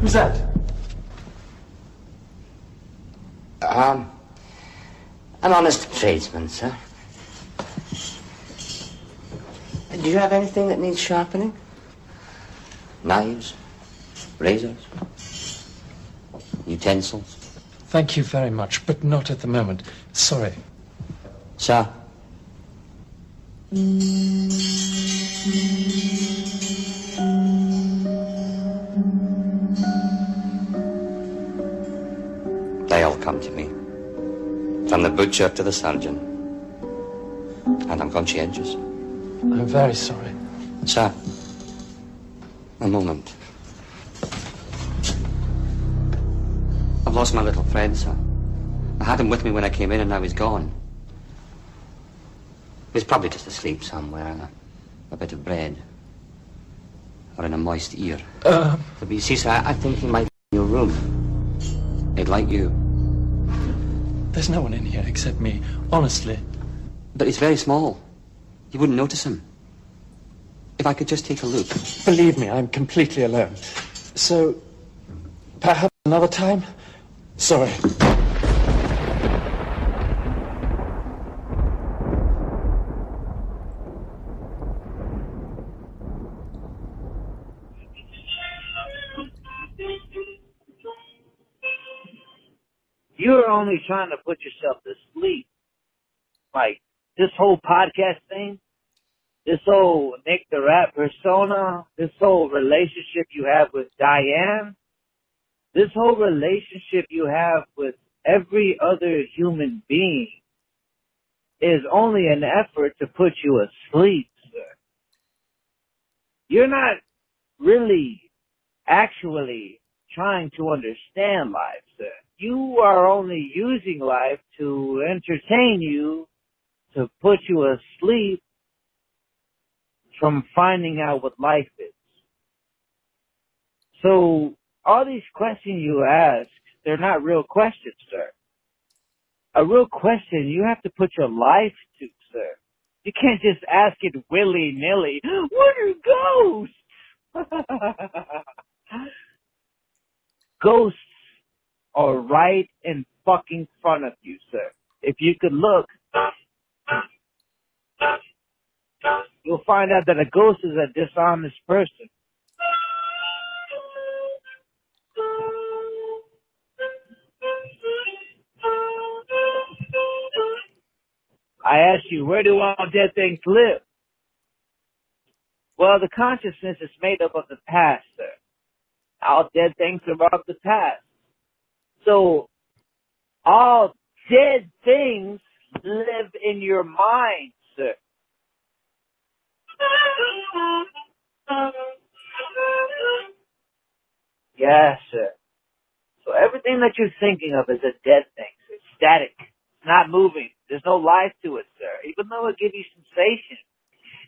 Who's that? Um, an honest tradesman, sir. Do you have anything that needs sharpening? Knives? Razors? Utensils? Thank you very much, but not at the moment. Sorry. Sir? They all come to me. From the butcher to the surgeon. And I'm conscientious. I'm very sorry. Sir, a moment. I've lost my little friend, sir. I had him with me when I came in and now he's gone. He's probably just asleep somewhere on a, a bit of bread. Or in a moist ear. Uh, But you see, sir, I, I think he might be in your room. Like you. there's no one in here except me. Honestly. But he's very small. You wouldn't notice him. If I could just take a look. Believe me, I'm completely alone. So, perhaps another time? Sorry. You're only trying to put yourself to sleep. Like this whole podcast thing, this whole Nick the Rat persona, this whole relationship you have with Diane, this whole relationship you have with every other human being is only an effort to put you asleep, sir. You're not really actually trying to understand life, sir. You are only using life to entertain you, to put you asleep from finding out what life is. So, all these questions you ask, they're not real questions, sir. A real question you have to put your life to, sir. You can't just ask it willy-nilly. What are ghosts? ghosts are right in fucking front of you, sir. If you could look, you'll find out that a ghost is a dishonest person. I asked you, where do all dead things live? Well, the consciousness is made up of the past, sir. All dead things are of the past. So, all dead things live in your mind, sir. Yes, sir. So everything that you're thinking of is a dead thing. It's static. It's not moving. There's no life to it, sir. Even though it gives you sensation,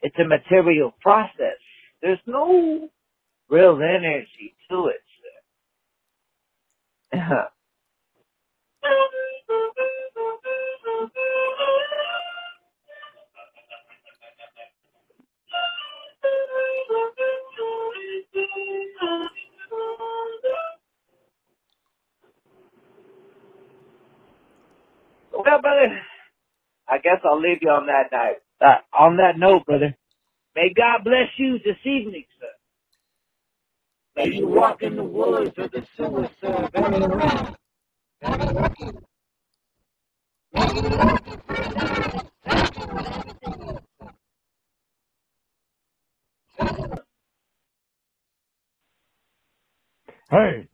it's a material process. There's no real energy to it, sir. Well, brother, I guess I'll leave you on that night. Uh, on that note, brother, may God bless you this evening, sir. May you walk in the woods or the sir, very lucky. Hey,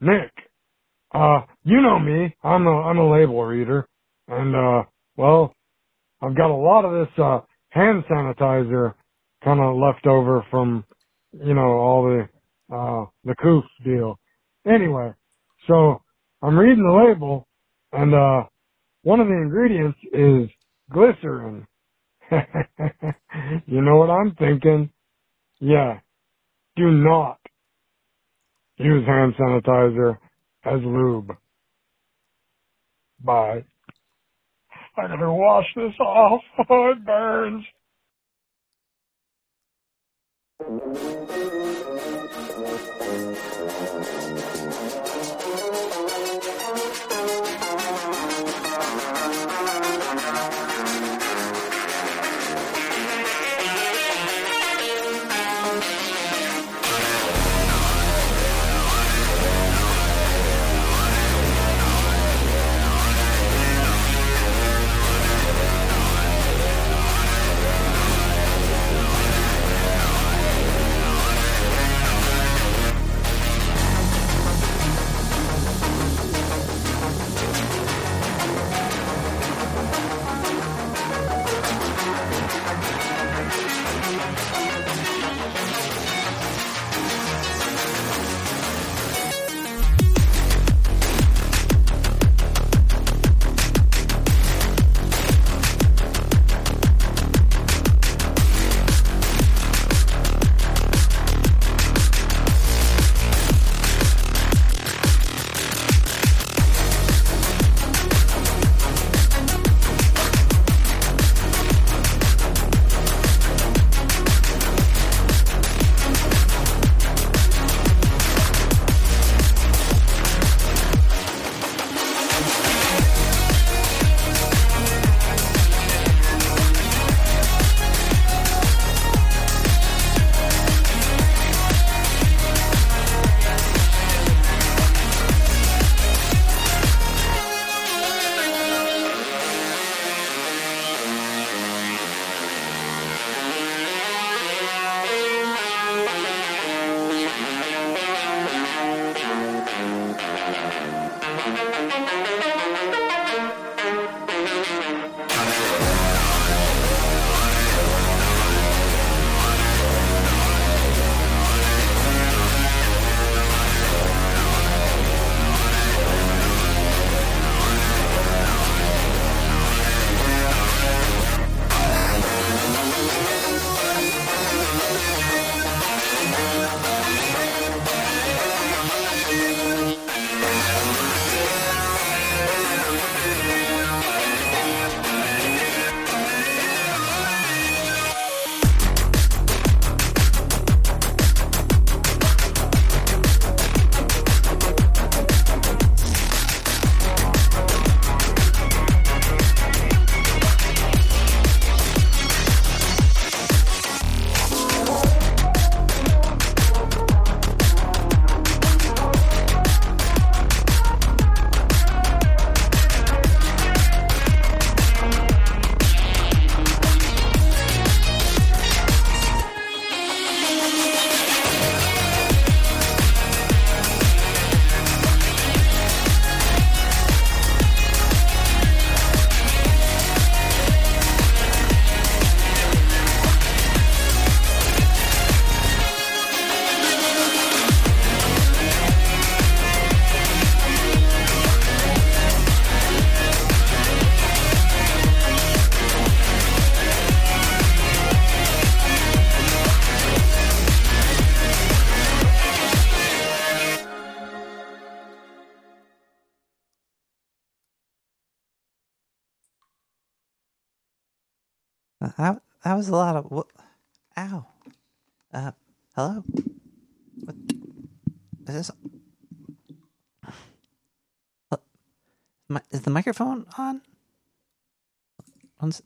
Nick. Uh, you know me. I'm a, I'm a label reader. And, uh, well, I've got a lot of this, uh, hand sanitizer kind of left over from, you know, all the, uh, the Coop deal. Anyway, so I'm reading the label and, uh, one of the ingredients is glycerin. you know what I'm thinking? Yeah. Do not use hand sanitizer as lube. Bye. I gotta wash this off. Oh, it burns. Uh, That was a lot of. wha- Ow. Uh, hello. What is this? Uh, Is the microphone on? On. s-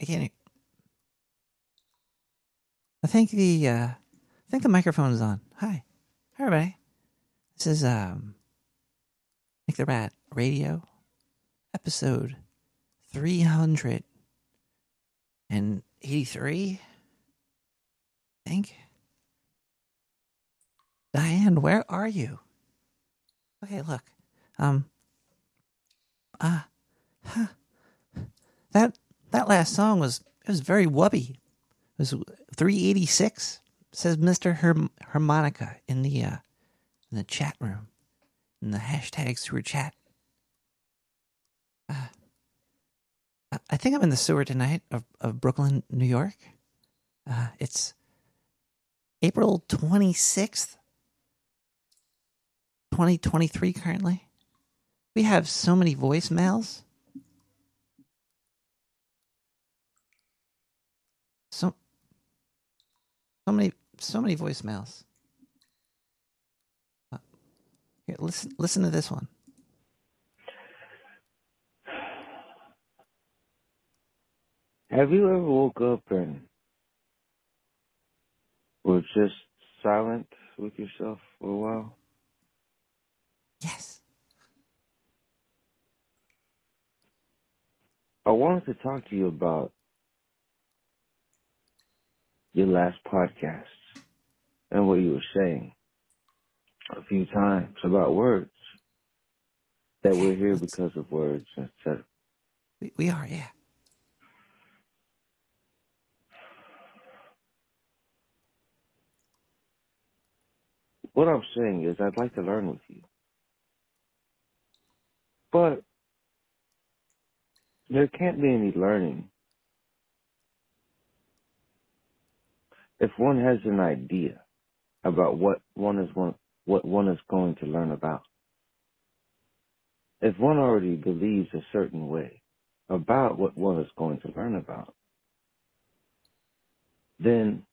I can't. I think the uh, I think the microphone is on. Hi, Hi, everybody. This is um, Nick the Rat Radio, episode three hundred and eighty-three. I think. Diane, where are you? Okay, look. Um. Ah. huh. That that last song was it was very wubby. It was 386 says Mr. Herm- Harmonica in the uh in the chat room in the hashtags sewer chat. Uh, I- think I'm in the sewer tonight of, of Brooklyn, New York. Uh, it's April 26th, 2023 currently. We have so many voicemails. So so many so many voicemails. Uh, Here, listen listen to this one. Have you ever woke up and were just silent with yourself for a while? Yes. I wanted to talk to you about your last podcast and what you were saying a few times about words. That we're here because of words, etc. We, we are, yeah. What I'm saying is I'd like to learn with you. But there can't be any learning if one has an idea about what one is one, what one is going to learn about. If one already believes a certain way about what one is going to learn about, then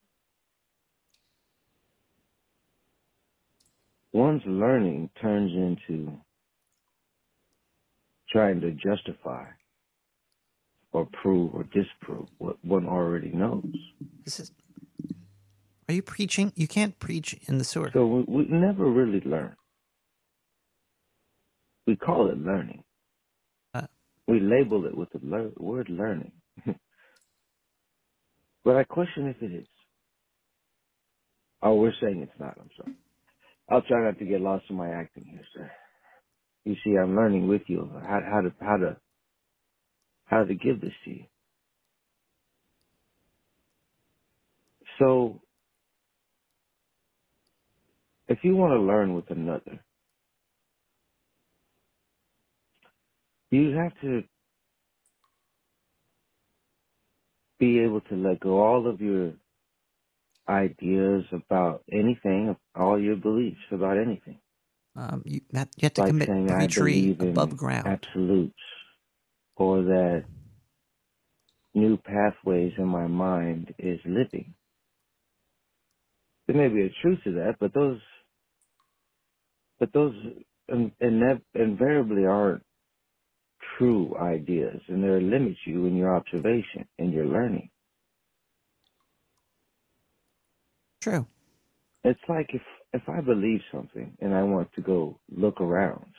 one's learning turns into trying to justify or prove or disprove what one already knows. This is. Are you preaching? You can't preach in the sewer. So we, we never really learn. We call it learning. Uh. we label it with the lear- word learning. but I question if it is. Oh, we're saying it's not. I'm sorry. I'll try not to get lost in my acting here, sir. You see, I'm learning with you how, how to how to how to give this to you. So, if you want to learn with another, you have to be able to let go all of your ideas about anything, all your beliefs about anything. Um, you, have, you have to like commit preachery above ground. absolutes, or that new pathways in my mind is living. There may be a truth to that, but those, but those in, in, invariably aren't true ideas, and they limit you in your observation and your learning. True. It's like if if I believe something and I want to go look around,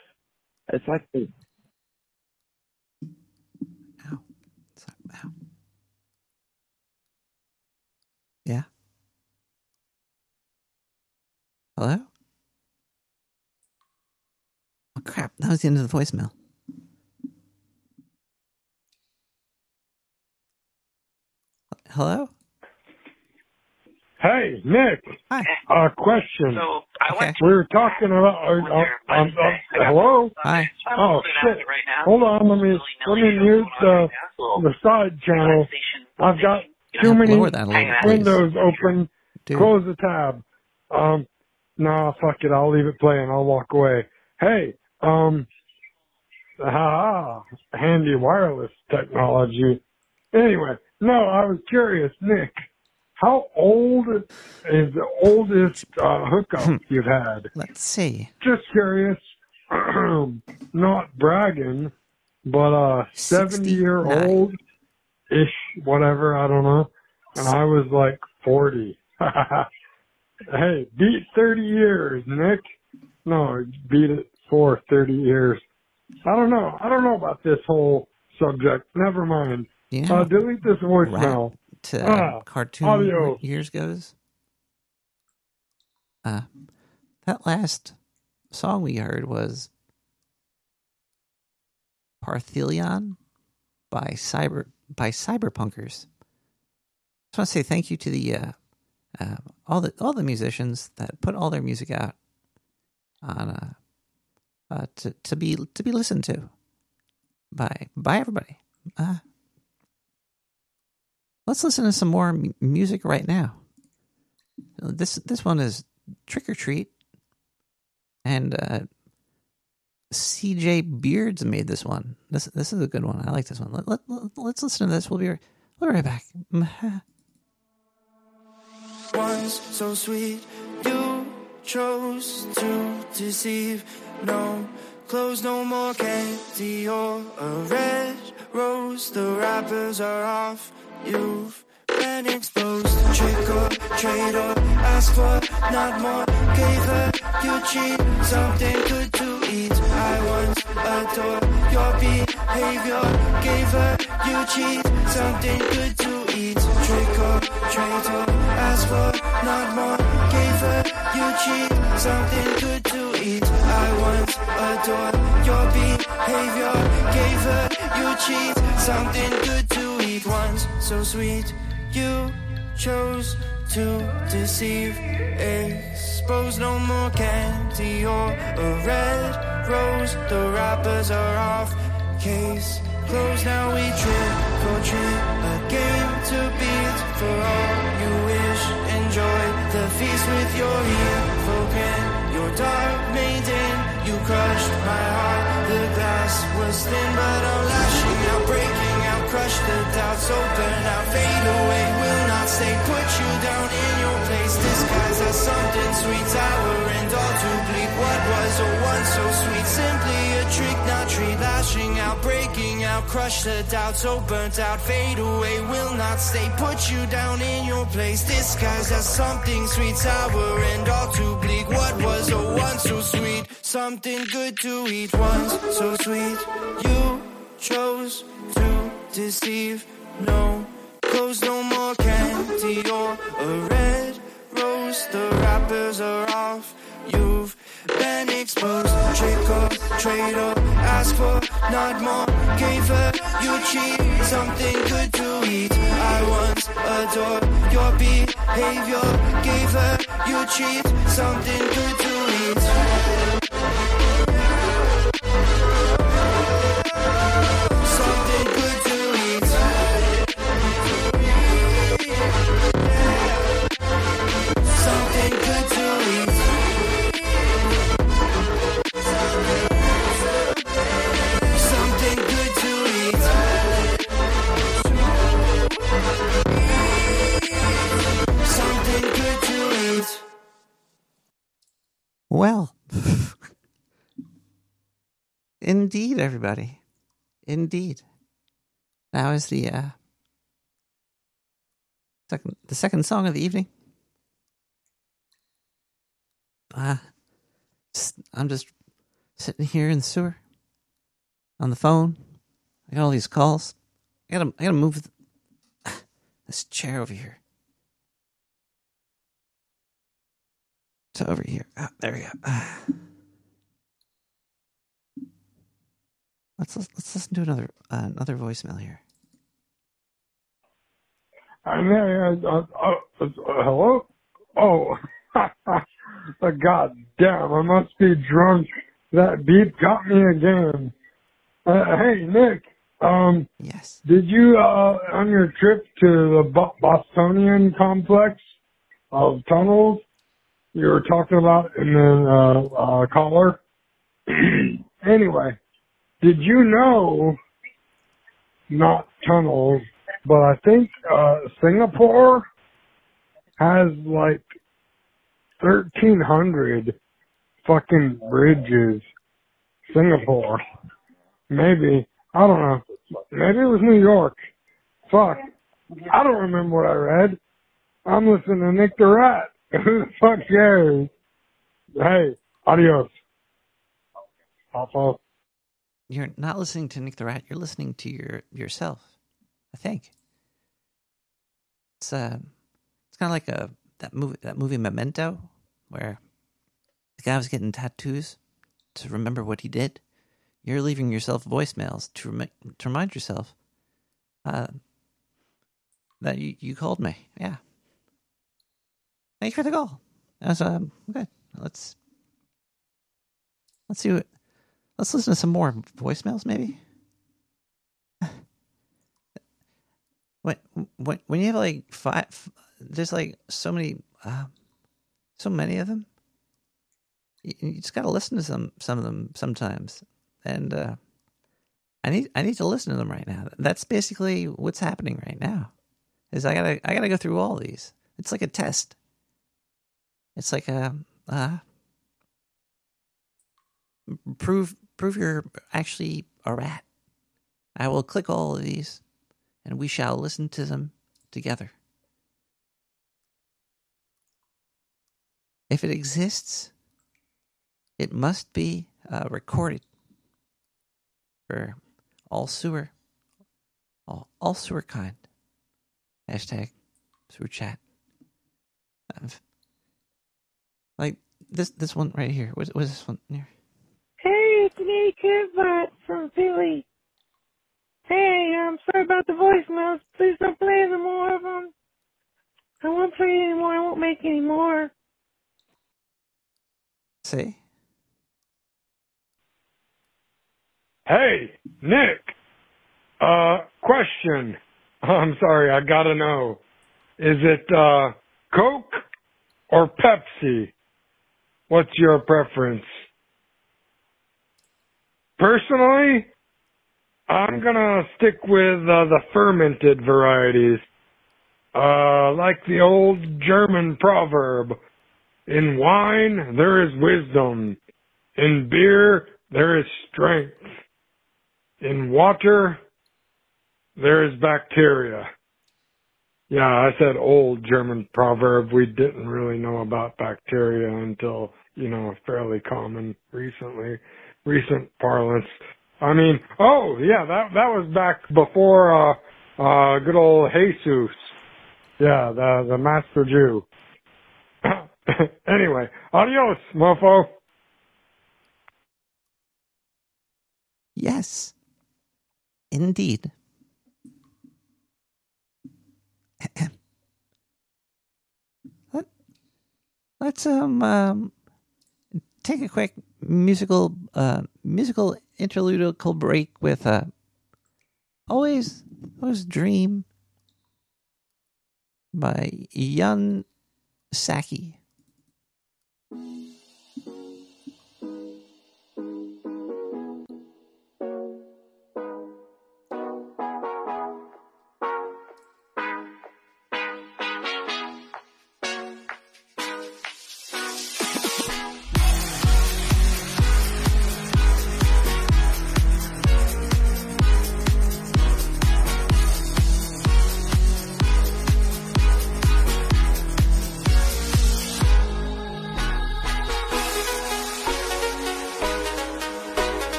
it's like the, Ow. Sorry. Ow. Yeah. Hello? Oh crap! That was the end of the voicemail. Hello? Hey, Nick. Hi. Uh, question. So I Okay. went We were talking about. Uh, uh, um, website. Uh, hello. Hi. So Oh, shit. right. Hold on. Let me let me mute the right now. So the side channel. I've got too many Lower that a little, Hang on. please. windows open. Dude. Close the tab. Um, nah, fuck it. I'll leave it playing. I'll walk away. Hey, um, ha, handy wireless technology. Anyway, no, I was curious, Nick. How old is the oldest uh, hookup you've had? Let's see. Just curious. Not bragging, but uh, 70 year old ish, whatever. I don't know. And I was like forty. hey, beat thirty years, Nick. No, beat it for thirty years. I don't know. I don't know about this whole subject. Never mind. You Uh, delete this rap to Ah, cartoon adios. years goes. Uh, that last song we heard was Parthelion by Cyber by Cyberpunkers. Just want to say thank you to the uh, uh, all the all the musicians that put all their music out on uh, uh, to to be to be listened to by by everybody. Let's listen to some more m- music right now. This this one is Trick or Treat, and uh, CJ Beards made this one. This this is a good one. I like this one. Let, let, let, us listen to this. We'll be right, we'll be right back. once so sweet. You chose to deceive. No clothes, no more candy or a red rose. The wrappers are off. You've been exposed. Trick or trade or ask for not more. Gave her you cheat, something good to eat. I once adored your behavior. Gave her you cheat, something good to eat. Trick or trade or ask for not more. Gave her you cheat, something good to eat. I once adored your behavior. Gave her you cheat, something good to eat. Once so sweet, you chose to deceive. Expose no more candy or a red rose. The wrappers are off. Case closed. Now we trick or treat. A game to beat for all you wish. Enjoy the feast with your evil grin. Dark maiden, you crushed my heart. The glass was thin, but oh, I'm lashing out, breaking out, crush the doubts, open out, fade away, will stay, put you down in your place, disguised as something sweet, sour and all too bleak. What was a once so sweet, simply a trick, not treat, lashing out, breaking out, crush the doubt, so burnt out, fade away, will not stay, put you down in your place, disguised as something sweet, sour and all too bleak. What was a once so sweet, something good to eat, once so sweet, you chose to deceive. No clothes, no more a red rose. The wrappers are off. You've been exposed. Trick or trade or ask for not more. Gave her you cheat, something good to eat. I once adored your behavior. Gave her you cheat, something good to eat. Indeed, everybody, indeed. Now is the uh, second the second song of the evening. Uh, I'm just sitting here in the sewer on the phone. I got all these calls. I gotta I gotta move th- this chair over here. To over here. Ah, there we go. Let's let's listen to another uh, another voicemail here. Uh, uh, hello? Oh, uh, God damn, I must be drunk. That beep got me again. Uh, hey, Nick, um, Yes. did you, uh, on your trip to the Bo- Bostonian complex of tunnels, you were talking about in the, uh, uh, caller? anyway, did you know, not tunnels, but I think uh Singapore has like thirteen hundred fucking bridges. Singapore. Maybe. I don't know. Maybe it was New York. Fuck. I don't remember what I read. I'm listening to Nick the Rat. Who the fuck cares? Hey, adios. Papa. You're not listening to Nick the Rat. You're listening to your yourself. I think. It's uh, it's kind of like a that movie that movie Memento, where the guy was getting tattoos to remember what he did. You're leaving yourself voicemails to remi- to remind yourself uh, that you, you called me. Yeah. thanks for the call. That's um good. Let's let's see what let's listen to some more voicemails maybe. When when when you have like five, there's like so many, uh, so many of them. You, you just gotta listen to some some of them sometimes, and uh, I need I need to listen to them right now. That's basically what's happening right now. Is I gotta I gotta go through all these. It's like a test. It's like a uh, prove prove you're actually a rat. I will click all of these, and we shall listen to them together. If it exists, it must be uh, recorded for all sewer, all, all sewer kind. Hashtag sewer chat. Like this this one right here. What, what is this one here? Hey, it's me, Kidbot from Philly. Hey, I'm sorry about the voicemails. Please don't play any more of them. I won't play any more. I won't make any more. See? Hey, Nick. Uh, question. I'm sorry, I gotta know. Is it, uh, Coke or Pepsi? What's your preference? Personally, I'm gonna stick with uh, the fermented varieties. Uh, like the old German proverb, in wine there is wisdom, in beer there is strength, in water there is bacteria. Yeah, I said old German proverb. We didn't really know about bacteria until, you know, fairly common recently, recent parlance. I mean, oh yeah, that that was back before uh uh good old Jesus. Yeah, the the master Jew. anyway, adios, mofo. Yes. Indeed. Let, let's um, um take a quick musical uh musical interludical break with uh always always dream by Yun Saki.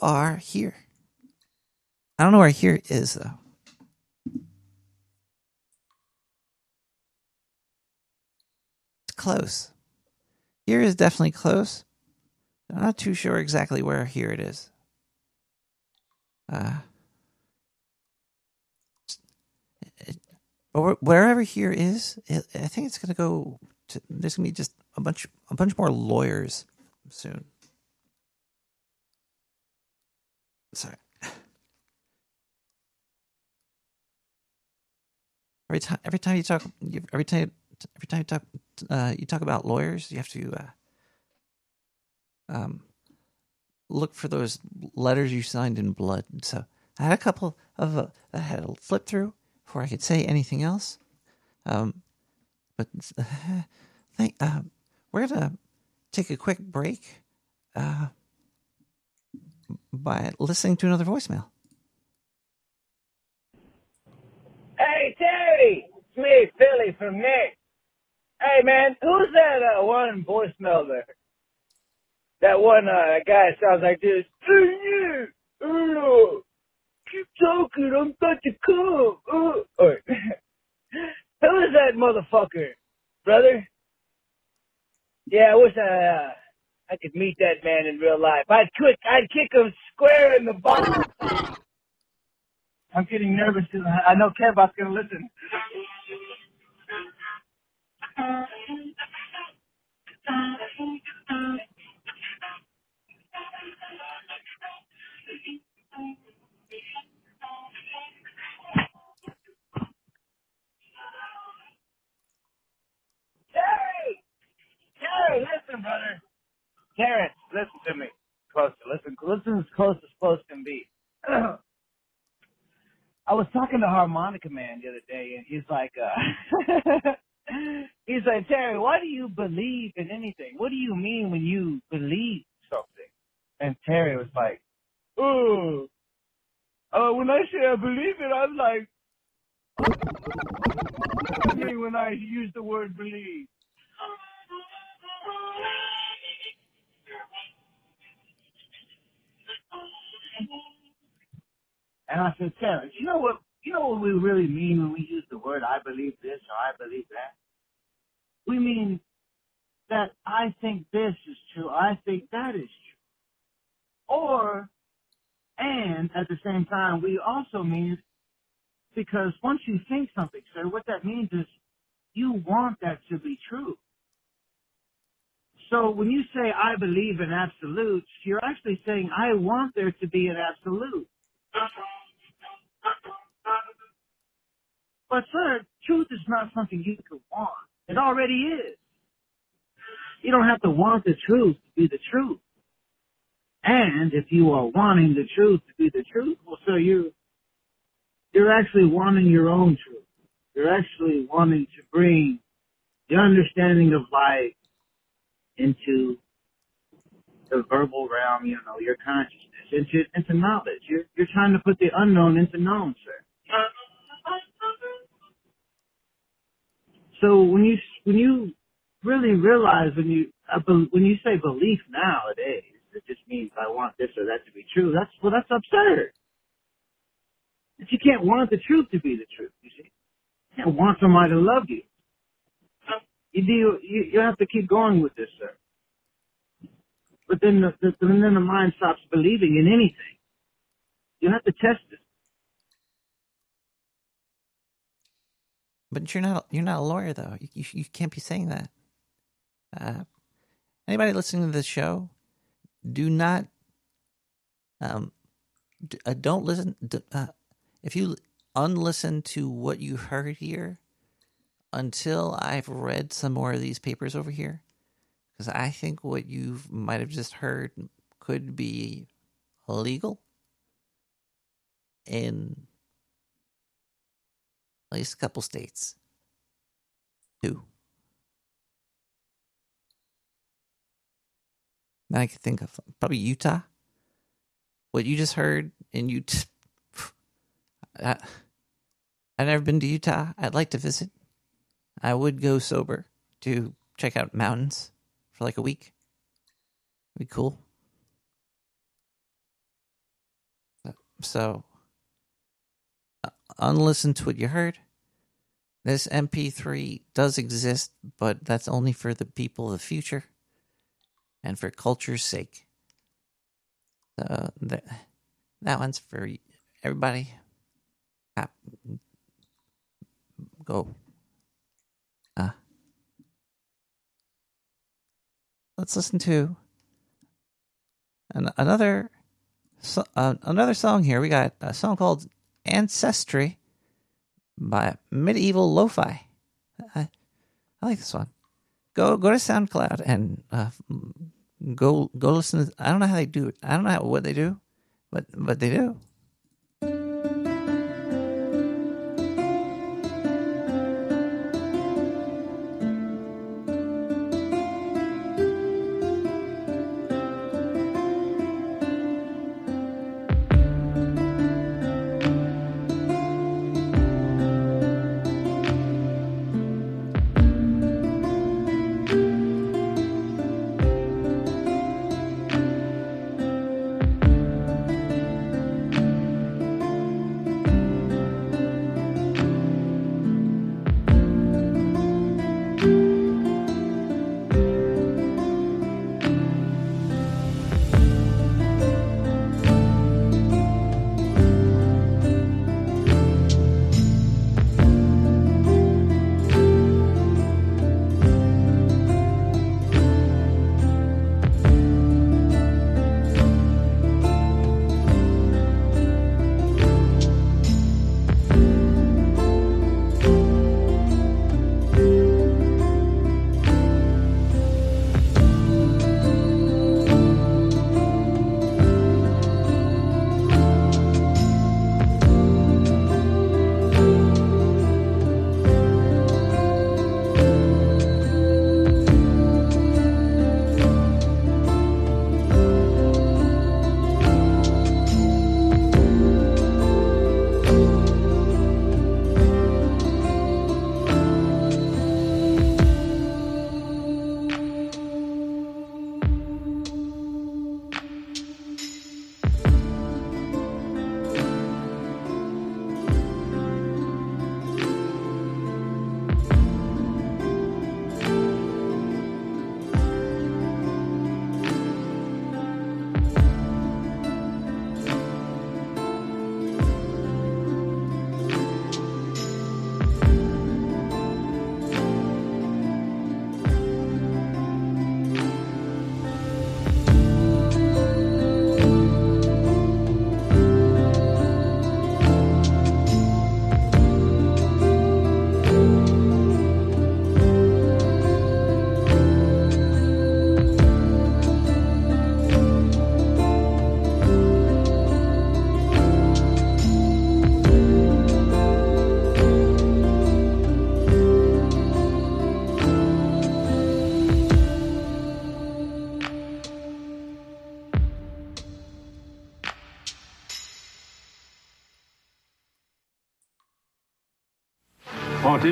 Are here. I don't know where here is though. It's close. Here is definitely close. I'm not too sure exactly where here it is. Uh, but wherever here is, it, I think it's gonna go. To, there's gonna be just a bunch, a bunch more lawyers soon. Sorry. Every time, every time you talk, every time, every time you talk, uh, you talk about lawyers, you have to uh, um, look for those letters you signed in blood. So I had a couple of uh, I had to flip through before I could say anything else. Um, but uh, uh, we're gonna take a quick break uh, by listening to another voicemail. Hey, Terry! It's me, Philly from Nick. Hey, man, who's that uh, one voicemail there? That one uh, guy sounds like this. Hey, Nick! Uh, keep talking, I'm about to come. Uh, or, who is that motherfucker, brother? Yeah, I wish I, uh, I could meet that man in real life. I'd quick, I'd kick him square in the butt. I'm getting nervous I know Kevbot's gonna listen. Terry! Terry, listen, brother. Terrence, listen to me. Closer. Listen, listen as close as close can be. I was talking to Harmonica Man the other day, and he's like, uh, he's like, Terry, why do you believe in anything? What do you mean when you believe something? And Terry was like, oh, uh, when I say I believe it, I'm like, when I use the word believe. And I said, Terrence, you know what you know what we really mean when we use the word I believe this or I believe that? We mean that I think this is true, I think that is true. Or and at the same time we also mean because once you think something, sir, what that means is you want that to be true. So when you say I believe in absolutes, you're actually saying I want there to be an absolute. But sir, truth is not something you can want. It already is. You don't have to want the truth to be the truth. And if you are wanting the truth to be the truth, well, so you you're actually wanting your own truth. You're actually wanting to bring the understanding of life into the verbal realm, you know, your consciousness, into into knowledge. You're you're trying to put the unknown into known, sir. So when you when you really realize when you when you say belief nowadays, it just means I want this or that to be true. That's well, that's absurd. If you can't want the truth to be the truth, you see, you can't want somebody to love you. You do you you have to keep going with this, sir. But then the, the then the mind stops believing in anything. You have to test it. But you're not you're not a lawyer though. You you, you can't be saying that. Uh, anybody listening to this show, do not um d- uh, don't listen. D- uh, if you unlisten to what you heard here until I've read some more of these papers over here, because I think what you might have just heard could be illegal in at least a couple states. Two. That I can think of probably Utah. What you just heard in Utah. I've never been to Utah. I'd like to visit. I would go sober to check out mountains for like a week. Be cool. So, uh, unlisten to what you heard. This MP3 does exist, but that's only for the people of the future and for culture's sake. So, that, that one's for everybody. Ah, Go. Let's listen to an, another so, uh, another song here. We got a song called Ancestry by Medieval Lo-Fi. I, I like this one. Go go to SoundCloud and uh, go go listen. To, I don't know how they do it. I don't know how, what they do, but but they do.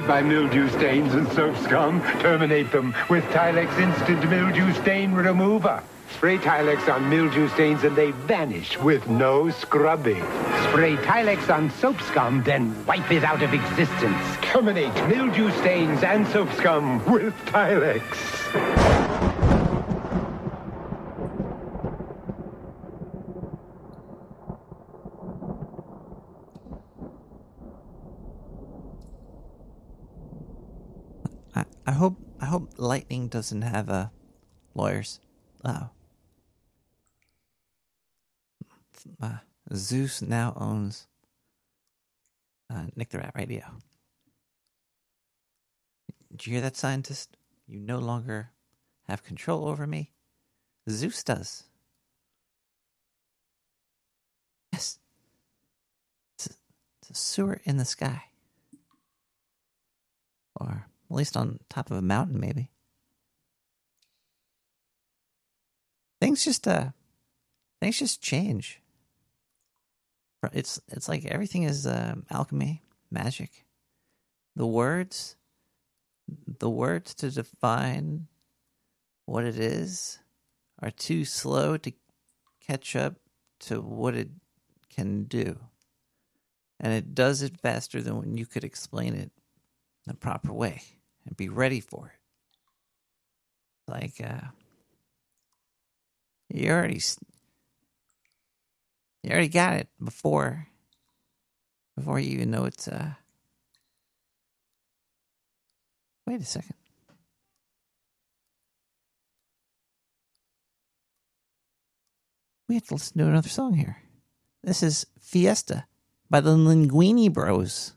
By mildew stains and soap scum? Terminate them with Tilex Instant Mildew Stain Remover. Spray Tilex on mildew stains and they vanish with no scrubbing. Spray Tilex on soap scum, then wipe it out of existence. Terminate mildew stains and soap scum with Tilex. I, hope I hope Lightning doesn't have uh, lawyers. Oh. Uh, Zeus now owns uh, Nick the Rat Radio. Did you hear that, scientist? You no longer have control over me. Zeus does. Yes. It's a, it's a sewer in the sky. Or at least on top of a mountain, maybe. Things just uh, things just change. It's it's like everything is uh, alchemy, magic. The words, the words to define what it is, are too slow to catch up to what it can do. And it does it faster than when you could explain it the proper way and be ready for it. Like, uh, you already, you already got it before, before you even know it's, uh, wait a second. We have to listen to another song here. This is Fiesta by the Linguini Bros.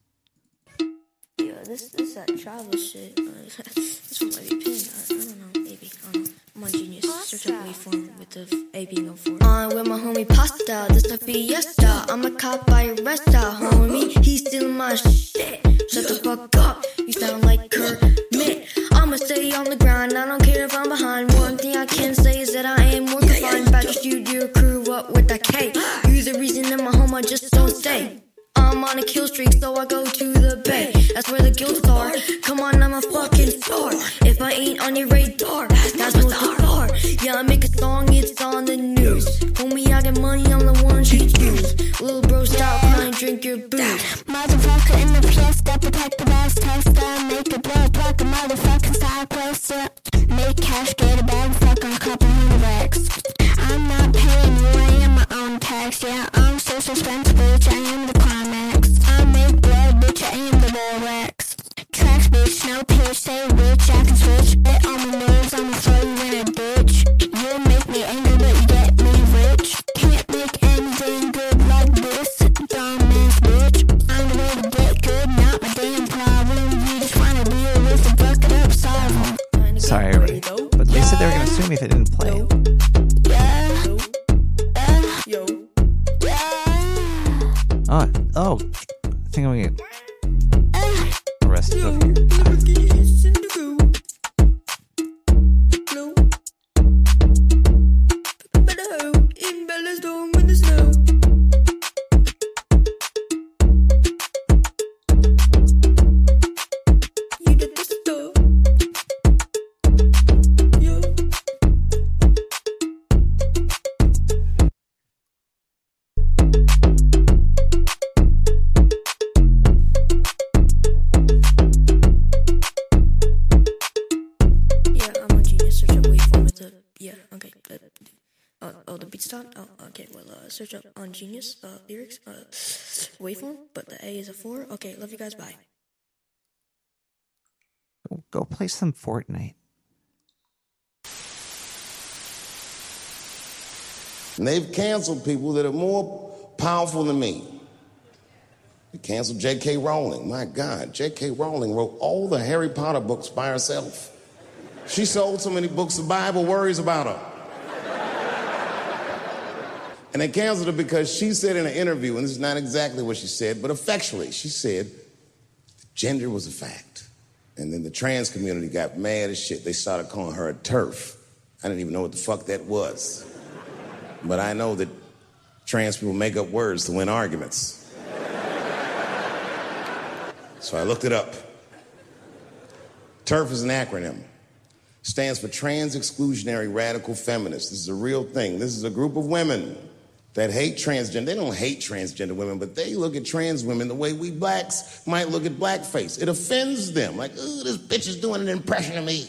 This is that travel shit. This one might be pinned. I, I don't know. Maybe. I don't know. I'm on Genius. Search up waveform with the A being 04. I'm with my homie Pasta. This a fiesta. I'm a cop by arresta, homie. He's stealing my shit. Shut the fuck up. You sound like Kermit. I'ma stay on the grind. I don't care if I'm behind. One thing I can say is that I am more confined. Back to studio crew up with that K. You the reason in my home. I just don't stay. I'm on a kill streak, so I go to the bay. That's where the guilds are. Come on, I'm a fucking star. If I ain't on your radar, that's no star. Yeah, I make a song, it's on the news. Homie, I get money, I'm the one she choose. Little bro, stop crying, drink your booze. Motherfucker in the fiesta, protect the best tester. Make a blood like a motherfucking style quester. Make cash, get a bag, fuck a couple hundred racks. I'm not paying you, I am my own tax. Yeah, I'm so suspense, bitch, I am the climax. Am the Borax. Tracks, bitch, no pitch, say which, I can switch. Bit on my nerves, I'ma throw you in a ditch. You make me angry, Genius uh, lyrics uh, waveform, but the A is a four. Okay. Love you guys. Bye. Go play some Fortnite. And they've canceled people that are more powerful than me. They canceled J.K. Rowling. My God, J.K. Rowling wrote all the Harry Potter books by herself. She sold so many books, the Bible worries about her. And they canceled her because she said in an interview, and this is not exactly what she said, but effectually, she said gender was a fact. And then the trans community got mad as shit. They started calling her a TERF. I didn't even know what the fuck that was. But I know that trans people make up words to win arguments. So I looked it up. TERF is an acronym. Stands for Trans Exclusionary Radical Feminists. This is a real thing. This is a group of women that hate transgender. They don't hate transgender women, but they look at trans women the way we blacks might look at blackface. It offends them. Like, ooh, this bitch is doing an impression of me.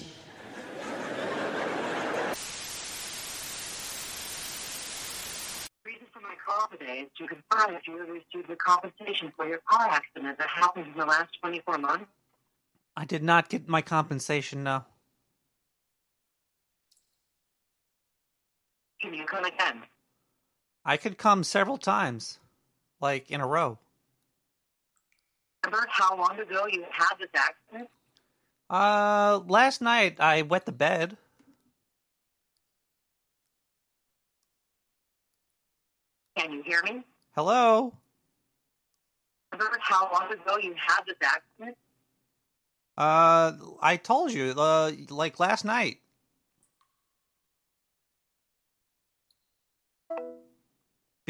reason for my call today is to confirm if you have received the compensation for your car accident that happened in the last 24 months. I did not get my compensation, no. Can you come again? I could come several times, like in a row. Remember how long ago you had this accident? Uh, last night I wet the bed. Can you hear me? Hello? Remember how long ago you had this accident? Uh, I told you, uh, like last night.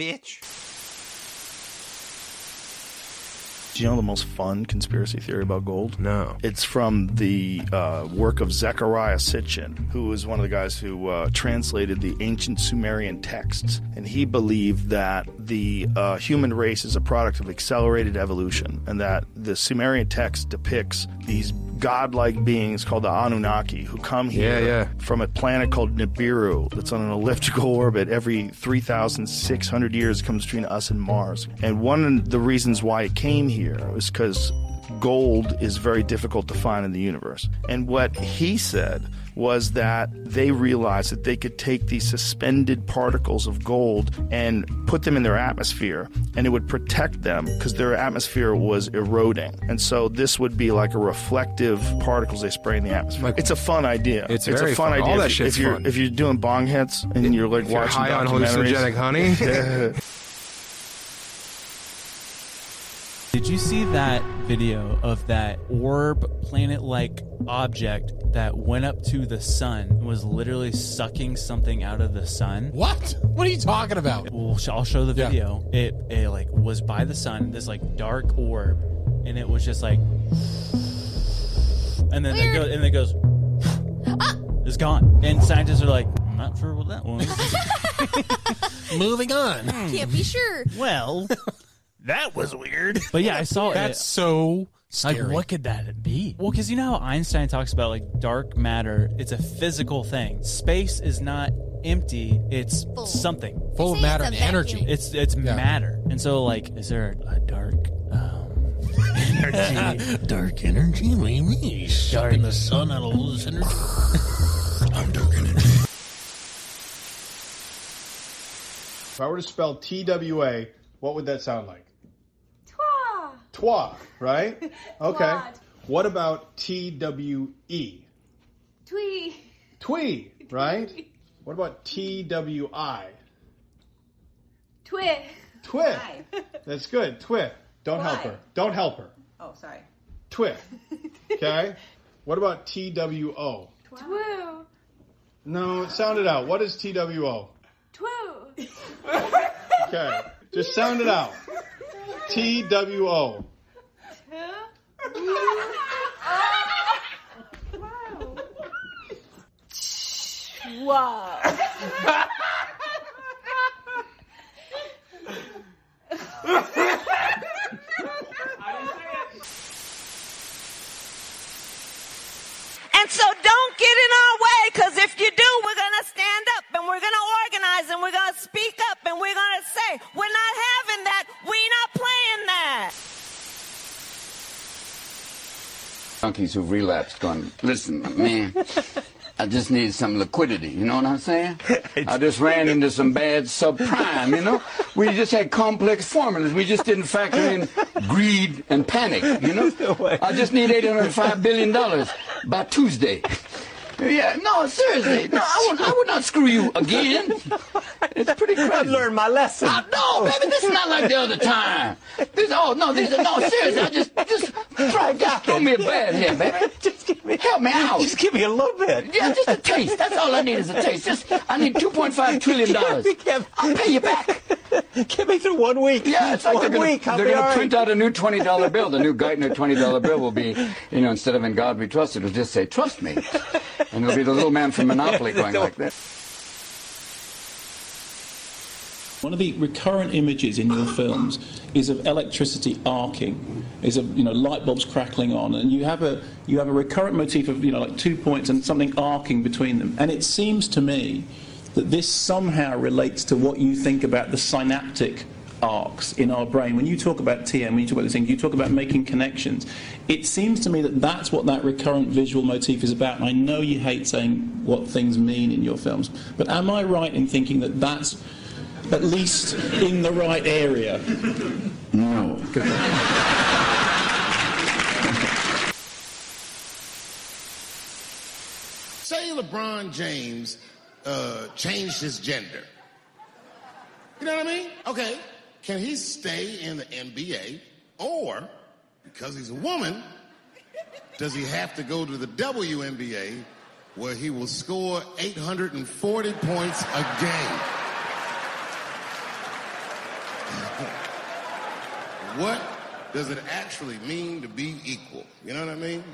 Bitch. Do you know the most fun conspiracy theory about gold? No. It's from the uh, work of Zechariah Sitchin, who was one of the guys who uh, translated the ancient Sumerian texts. And he believed that the uh, human race is a product of accelerated evolution, and that the Sumerian text depicts these godlike beings called the Anunnaki who come here Yeah, yeah. from a planet called Nibiru that's on an elliptical orbit every 3,600 years it comes between us and Mars. And one of the reasons why it came here was because gold is very difficult to find in the universe. And what he said was that they realized that they could take these suspended particles of gold and put them in their atmosphere and it would protect them because their atmosphere was eroding. And so this would be like a reflective particles they spray in the atmosphere. it's a fun idea. It's a very fun fun. idea. All that if, shit's if you're fun. if you're doing bong hits and you're like If you're watching high on documentaries. hallucinogenic honey. Did you see that video of that orb planet like object that went up to the sun and was literally sucking something out of the sun? What? What are you talking about? Well, sh- I'll show the video. It, it like was by the sun, this like dark orb, and it was just like, and then it goes, and it goes, ah! it's gone. And scientists are like, I'm not sure what that was. Moving on. Can't be sure. Well, that was weird. But yeah, I saw it. That's so scary. Like, what could that be? Well, because you know how Einstein talks about like dark matter, it's a physical thing. Space is not empty; it's something Full of matter and energy. It's it's matter, and so like, is there a, a dark um, energy? dark energy? What do you mean? Sucking the sun out of all this energy? I'm dark energy. If I were to spell T W A, what would that sound like? Twa. Twa, right? Okay. Twat. What about T W E? Twee. Twee, right? What about T W I? Twi. Twi. That's good. Twi. Don't help her. Don't help her. Oh, sorry. Twi. Okay. what about T W O? Twoo. No, sound it out. What is T W O? Twoo. Okay. Just sound it out. T W O. Wow. And so don't get in our way, because if you do, we're going to stand up and we're going to organize and we're going to speak up and we're going to say, we're not having that. We're not playing that. junkies who've relapsed going, listen, man, I just need some liquidity. You know what I'm saying? I just ran into some bad subprime, you know? We just had complex formulas. We just didn't factor in greed and panic, you know? I just need $805 billion by Tuesday. Yeah, no, seriously. No, I would, I would not screw you again. It's pretty crazy. I've learned my lesson. no, baby, this is not like the other time. This, oh, no, this, is no, seriously, I just, just try, just throw me a bad here, baby. Just give me, help me out. Just give me a little bit. Yeah, just a taste. That's all I need is a taste. Just, I need $2.5 trillion. I'll pay you back. Get me through one week. Yeah, it's like One they're gonna, week, I'll they're be gonna print out a new twenty dollar bill. The new Geithner twenty dollar bill will be, you know, instead of "In God We Trust," it'll just say "Trust me," and it'll be the little man from Monopoly going like that. One of the recurrent images in your films is of electricity arcing, is of you know light bulbs crackling on, and you have a you have a recurrent motif of you know like two points and something arcing between them. And it seems to me that this somehow relates to what you think about the synaptic arcs in our brain. When you talk about TM, when you talk about things, you talk about making connections. It seems to me that that's what that recurrent visual motif is about. And I know you hate saying what things mean in your films, but am I right in thinking that that's at least in the right area? No. Say LeBron James uh, changed his gender. You know what I mean? Okay. Can he stay in the NBA? Or, because he's a woman, does he have to go to the WNBA where he will score 840 points a game? What does it actually mean to be equal? You know what I mean?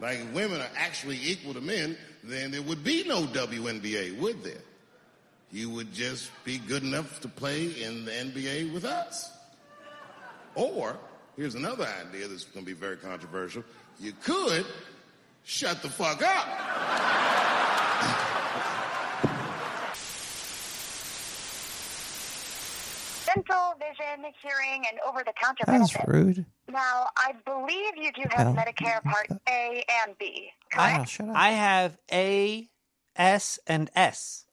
Like, if women are actually equal to men, then there would be no WNBA, would there? You would just be good enough to play in the NBA with us. Or, here's another idea that's going to be very controversial. You could shut the fuck up. Dental, vision, hearing, and over-the-counter That's benefits. rude. Now, I believe you do have Hell. Medicare Part A and B. Wow, shut up. I have A, S, and S.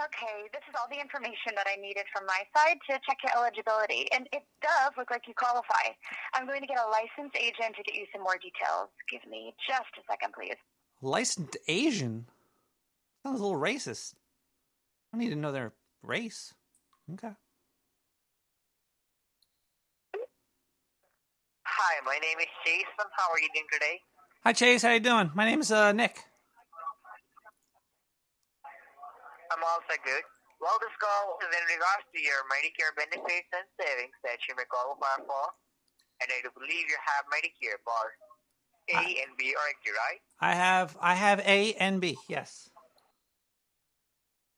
Okay, this is all the information that I needed from my side to check your eligibility, and it does look like you qualify. I'm going to get a licensed agent to get you some more details. Give me just a second, please. Licensed Asian. Sounds a little racist. I need to know their race. Okay. Hi, my name is Jason. How are you doing today? Hi Chase, how you doing? My name's uh, Nick. I'm also good. Well, this call is in regards to your Medicare benefits and savings that you may qualify for. And I do believe you have Medicare Part A and B, aren't you, right? I have I have A and B. Yes.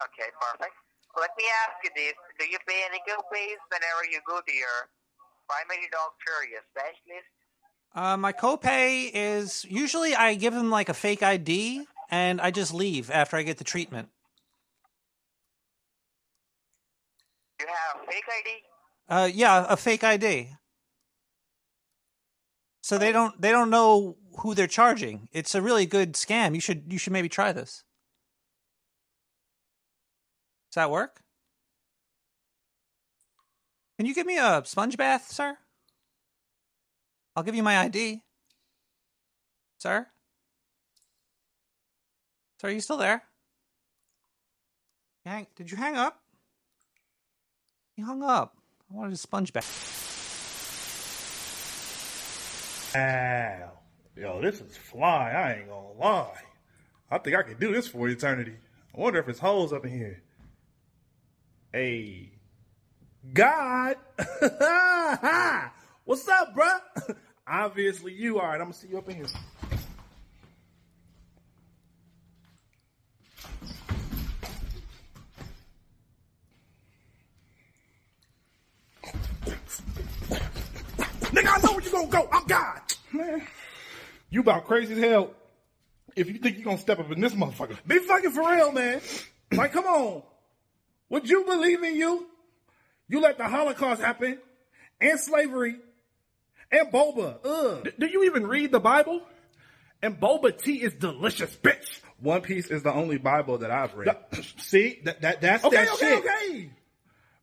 Okay, perfect. Let me ask you this. Do you pay any co-pays whenever you go to your primary doctor, your specialist? Uh, my copay is usually I give them like a fake ID and I just leave after I get the treatment. You have a fake ID? Uh, yeah, a fake ID. So they don't they don't know who they're charging. It's a really good scam. You should you should maybe try this. Does that work? Can you give me a sponge bath, sir? I'll give you my ID. Sir? Sir, are you still there? Hang, did you hang up? You hung up. I wanted a sponge bath. Wow. Yo, this is fly. I ain't gonna lie. I think I can do this for eternity. I wonder if it's holes up in here. Hey. God! What's up, bruh? Obviously you. Alright, I'm gonna see you up in here. Nigga, I know where you gonna go. I'm God. Man, you about crazy as hell. If you think you gonna step up in this motherfucker, be fucking for real, man. Like, come on. Would you believe in you? You let the Holocaust happen, and slavery, and boba. Ugh. do you even read the Bible? And boba tea is delicious, bitch. One Piece is the only Bible that I've read. see, that, that that's okay, that okay, shit. okay.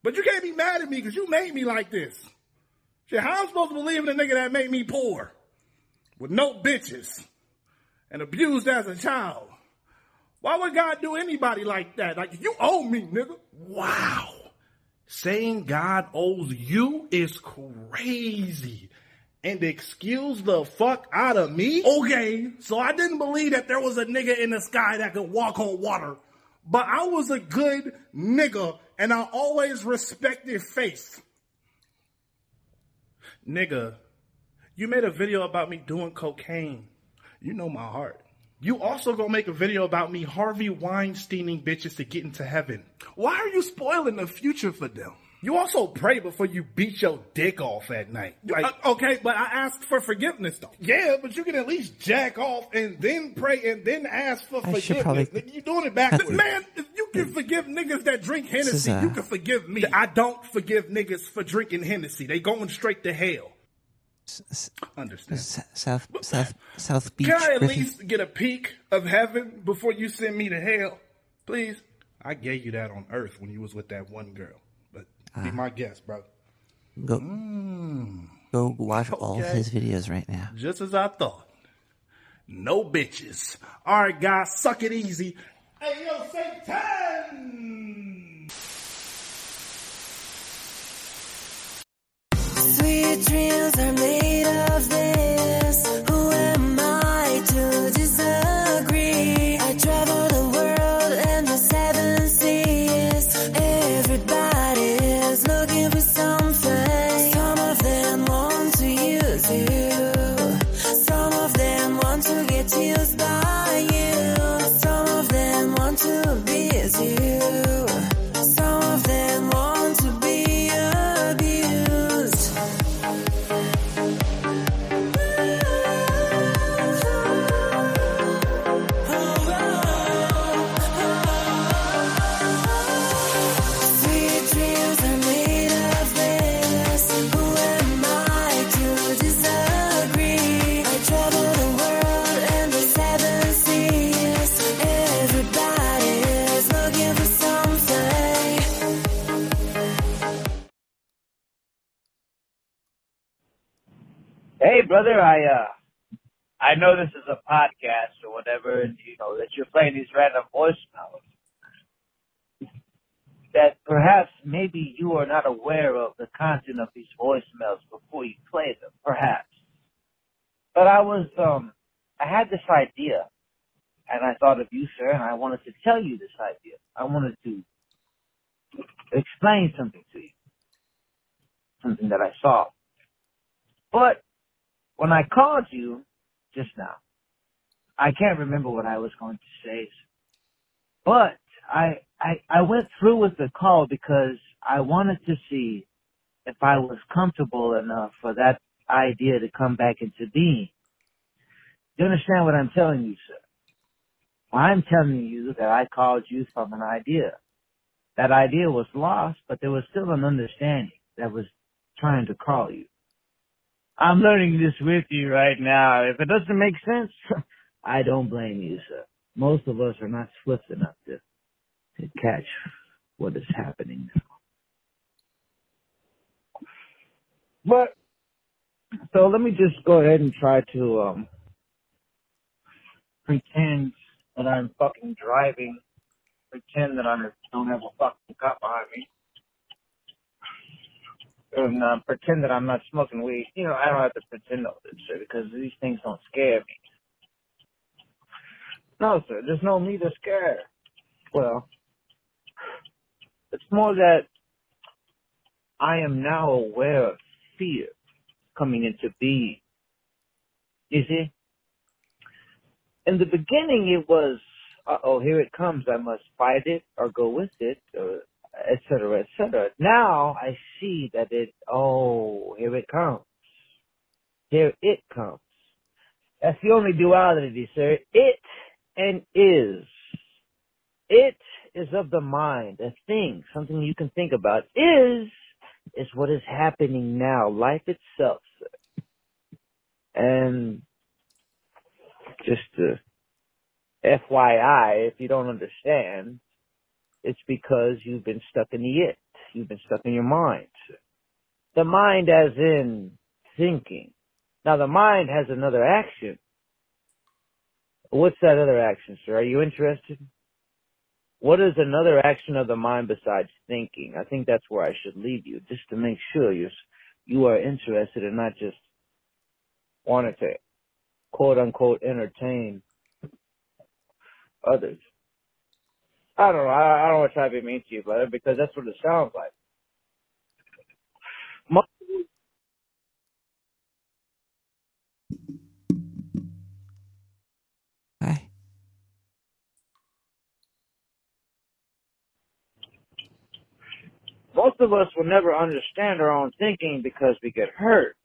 But you can't be mad at me because you made me like this. Shit, how I'm supposed to believe in a nigga that made me poor with no bitches and abused as a child? Why would God do anybody like that? Like you owe me, nigga. Wow. Saying God owes you is crazy. And excuse the fuck out of me? Okay, so I didn't believe that there was a nigga in the sky that could walk on water. But I was a good nigga and I always respected faith. Nigga, you made a video about me doing cocaine. You know my heart. You also gonna make a video about me Harvey Weinsteining bitches to get into heaven. Why are you spoiling the future for them? You also pray before you beat your dick off at night. Like, Uh, okay, but I asked for forgiveness though. Yeah, but you can at least jack off and then pray and then ask for I forgiveness. probably- Nigga, You doing it backwards. Man, if you can forgive niggas that drink This Hennessy, uh, you can forgive me. I don't forgive niggas for drinking Hennessy. They going straight to hell. Understand. S- South South South Beach. Can I at Griffin. least get a peek of heaven before you send me to hell? Please? I gave you that on earth when you was with that one girl. But be Ah. my guest, bro. Go Mm. go watch all of his videos right now. Just as I thought. No bitches. All right, guys, suck it easy. Hey, yo, Satan! Sweet dreams are made of this. Know this is a podcast or whatever, and you know that you're playing these random voicemails. That perhaps maybe you are not aware of the content of these voicemails before you play them, perhaps. But I was um, I had this idea, and I thought of you, sir, and I wanted to tell you this idea. I wanted to explain something to you, something that I saw. But when I called you just now, I can't remember what I was going to say, but I, I, I went through with the call because I wanted to see if I was comfortable enough for that idea to come back into being. Do You understand what I'm telling you, sir? I'm telling you that I called you from an idea. That idea was lost, but there was still an understanding that was trying to call you. I'm learning this with you right now. If it doesn't make sense, I don't blame you, sir. Most of us are not swift enough to, to catch what is happening now. But, so let me just go ahead and try to, um, pretend that I'm fucking driving, pretend that I don't have a fucking cop behind me and uh, pretend that I'm not smoking weed. You know, I don't have to pretend all this shit because these things don't scare me. No, sir, there's no need to scare. Well, it's more that I am now aware of fear coming into being. You see? In the beginning, it was, uh oh, here it comes. I must fight it or go with it or et cetera, et cetera. Now I see that it, oh, here it comes. Here it comes. That's the only duality, sir. It and is. It is of the mind, a thing, something you can think about. Is, is what is happening now, life itself, sir. And just to FYI, if you don't understand, it's because you've been stuck in the it. You've been stuck in your mind. The mind as in thinking. Now the mind has another action. What's that other action, sir? Are you interested? What is another action of the mind besides thinking? I think that's where I should leave you, just to make sure you you are interested and not just wanted to quote unquote entertain others. I don't know. I, I don't want to try to be mean to you, brother, because that's what it sounds like. Mo- Hi. Most of us will never understand our own thinking because we get hurt.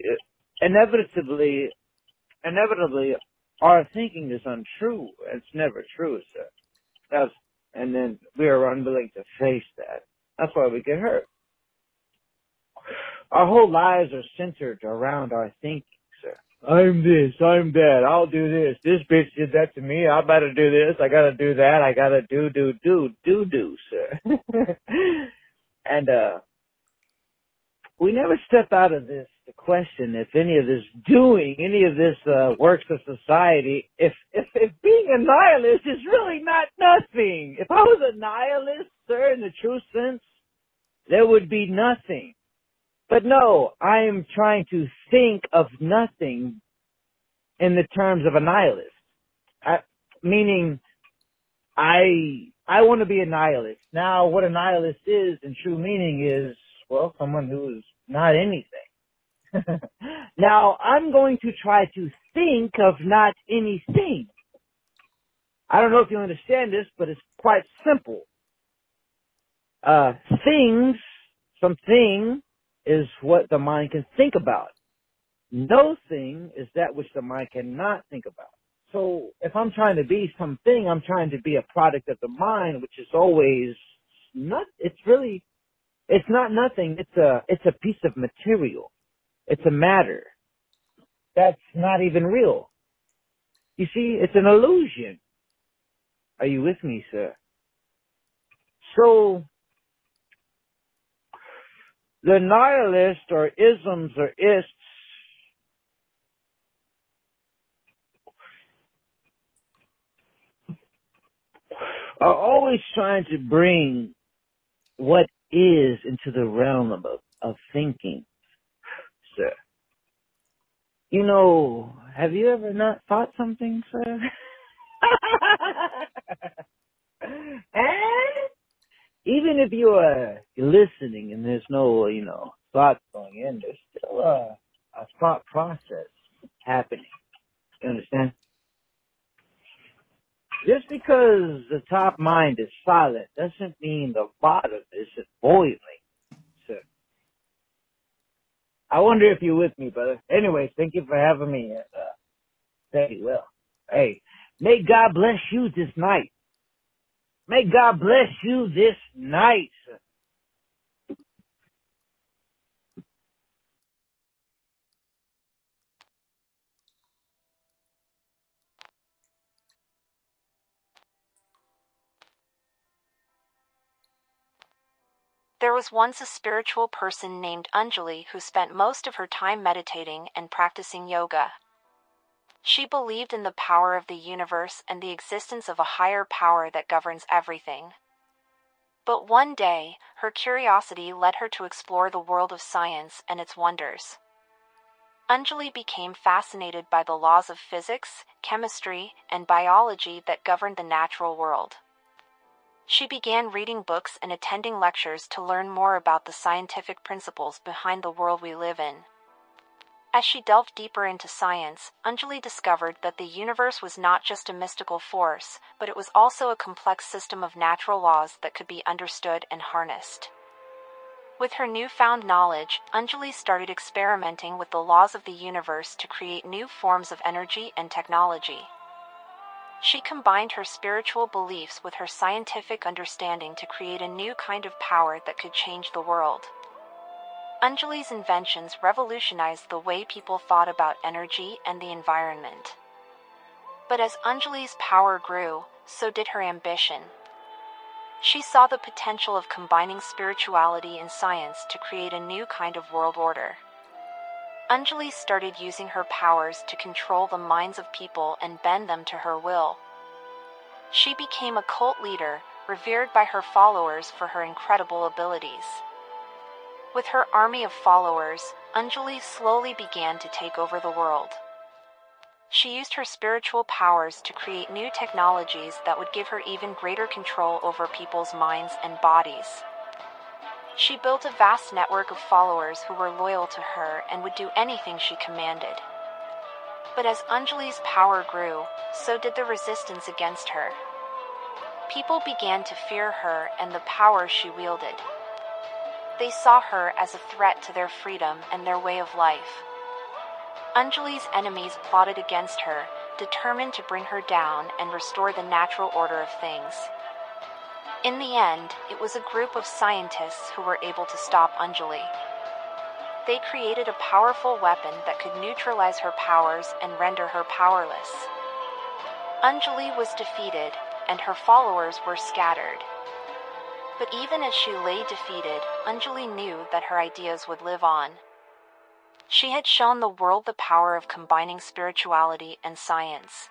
It, inevitably, inevitably, our thinking is untrue. It's never true, sir. That's, and then we are unwilling to face that. That's why we get hurt. Our whole lives are centered around our thinking, sir. I'm this, I'm that, I'll do this. This bitch did that to me, I better do this, I gotta do that, I gotta do, do, do, do, do, sir. and, uh, we never step out of this to question if any of this doing, any of this uh, works for society, if, if if being a nihilist is really not nothing. If I was a nihilist, sir, in the true sense, there would be nothing. But no, I am trying to think of nothing in the terms of a nihilist. I, meaning, I I want to be a nihilist. Now, what a nihilist is, in true meaning, is well, someone who is not anything. now, I'm going to try to think of not anything. I don't know if you understand this, but it's quite simple. Uh, things, something is what the mind can think about. No thing is that which the mind cannot think about. So if I'm trying to be something, I'm trying to be a product of the mind, which is always not, it's really it's not nothing. It's a, it's a piece of material. It's a matter. That's not even real. You see, it's an illusion. Are you with me, sir? So, the nihilists or isms or ists are always trying to bring what is into the realm of, of thinking, sir. You know, have you ever not thought something, sir? and even if you are listening and there's no, you know, thoughts going in, there's still a, a thought process happening. You understand? Just because the top mind is silent doesn't mean the bottom isn't boiling. I wonder if you're with me, brother. Anyways, thank you for having me. And, uh, very well. Hey, may God bless you this night. May God bless you this night, sir. There was once a spiritual person named Anjali who spent most of her time meditating and practicing yoga. She believed in the power of the universe and the existence of a higher power that governs everything. But one day, her curiosity led her to explore the world of science and its wonders. Anjali became fascinated by the laws of physics, chemistry, and biology that govern the natural world. She began reading books and attending lectures to learn more about the scientific principles behind the world we live in. As she delved deeper into science, Anjali discovered that the universe was not just a mystical force, but it was also a complex system of natural laws that could be understood and harnessed. With her newfound knowledge, Anjali started experimenting with the laws of the universe to create new forms of energy and technology. She combined her spiritual beliefs with her scientific understanding to create a new kind of power that could change the world. Anjali's inventions revolutionized the way people thought about energy and the environment. But as Anjali's power grew, so did her ambition. She saw the potential of combining spirituality and science to create a new kind of world order. Anjali started using her powers to control the minds of people and bend them to her will. She became a cult leader, revered by her followers for her incredible abilities. With her army of followers, Anjali slowly began to take over the world. She used her spiritual powers to create new technologies that would give her even greater control over people's minds and bodies. She built a vast network of followers who were loyal to her and would do anything she commanded. But as Anjali's power grew, so did the resistance against her. People began to fear her and the power she wielded. They saw her as a threat to their freedom and their way of life. Anjali's enemies plotted against her, determined to bring her down and restore the natural order of things. In the end, it was a group of scientists who were able to stop Anjali. They created a powerful weapon that could neutralize her powers and render her powerless. Anjali was defeated, and her followers were scattered. But even as she lay defeated, Anjali knew that her ideas would live on. She had shown the world the power of combining spirituality and science.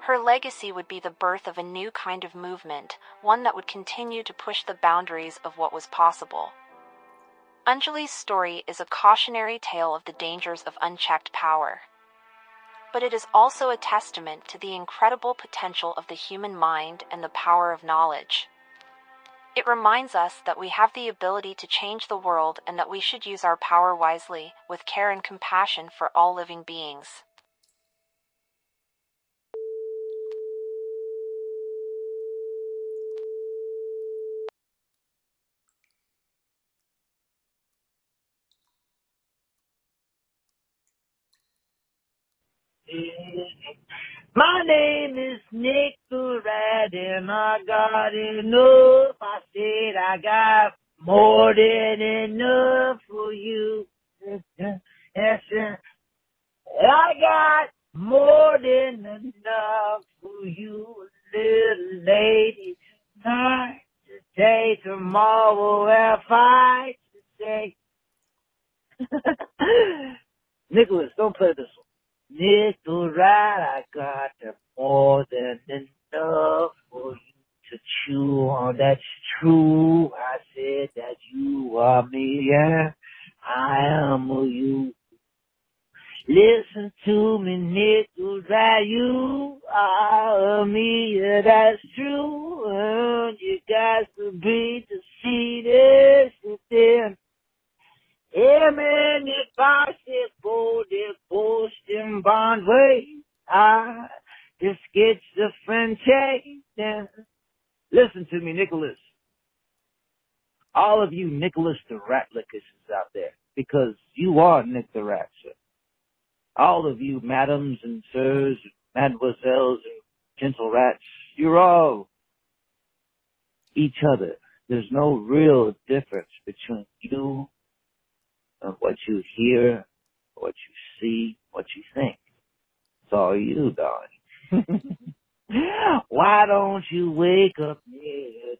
Her legacy would be the birth of a new kind of movement, one that would continue to push the boundaries of what was possible. Anjali's story is a cautionary tale of the dangers of unchecked power. But it is also a testament to the incredible potential of the human mind and the power of knowledge. It reminds us that we have the ability to change the world and that we should use our power wisely, with care and compassion for all living beings. My name is Nick Rat and I got enough. I said I got more than enough for you. I got more than enough for you, little lady. Tonight, today, tomorrow, we'll fight today. Nicholas, don't play this one. Nickel right, I got more than enough for you to chew on. That's true. I said that you are me, and I am you. Listen to me, nickel right, you are me, yeah, that's true. And you got to be this then. Amen. If I bold, if boasting bond way, I just get the French. Listen to me, Nicholas. All of you Nicholas the Ratlickuses out there, because you are Nick the Rat, sir. All of you madams and sirs, mademoiselles and gentle rats, you're all each other. There's no real difference between you of what you hear, what you see, what you think. It's all you, darling. Why don't you wake up,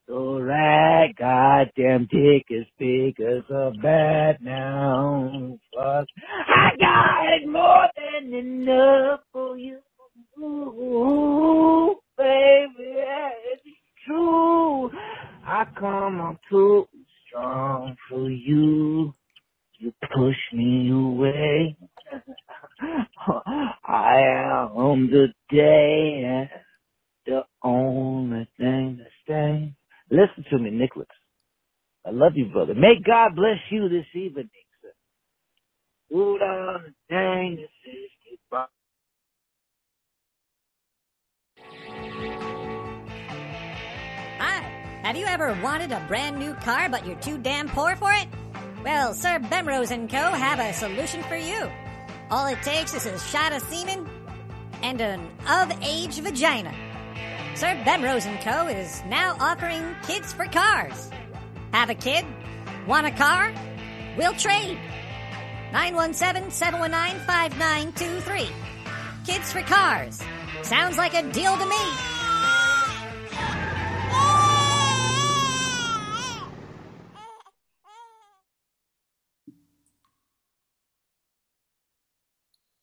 little rat? Goddamn dick as big as a bat now. Fuck. I got more than enough for you. Ooh, baby, it's true. I come on too strong for you. You push me away. I am the day, the only thing that stays. Listen to me, Nicholas. I love you, brother. May God bless you this evening, sir. Goodbye. Hi. Have you ever wanted a brand new car but you're too damn poor for it? Well, Sir Bemrose and Co. have a solution for you. All it takes is a shot of semen and an of-age vagina. Sir Bemrose and Co. is now offering kids for cars. Have a kid? Want a car? We'll trade. 917-719-5923. Kids for cars. Sounds like a deal to me.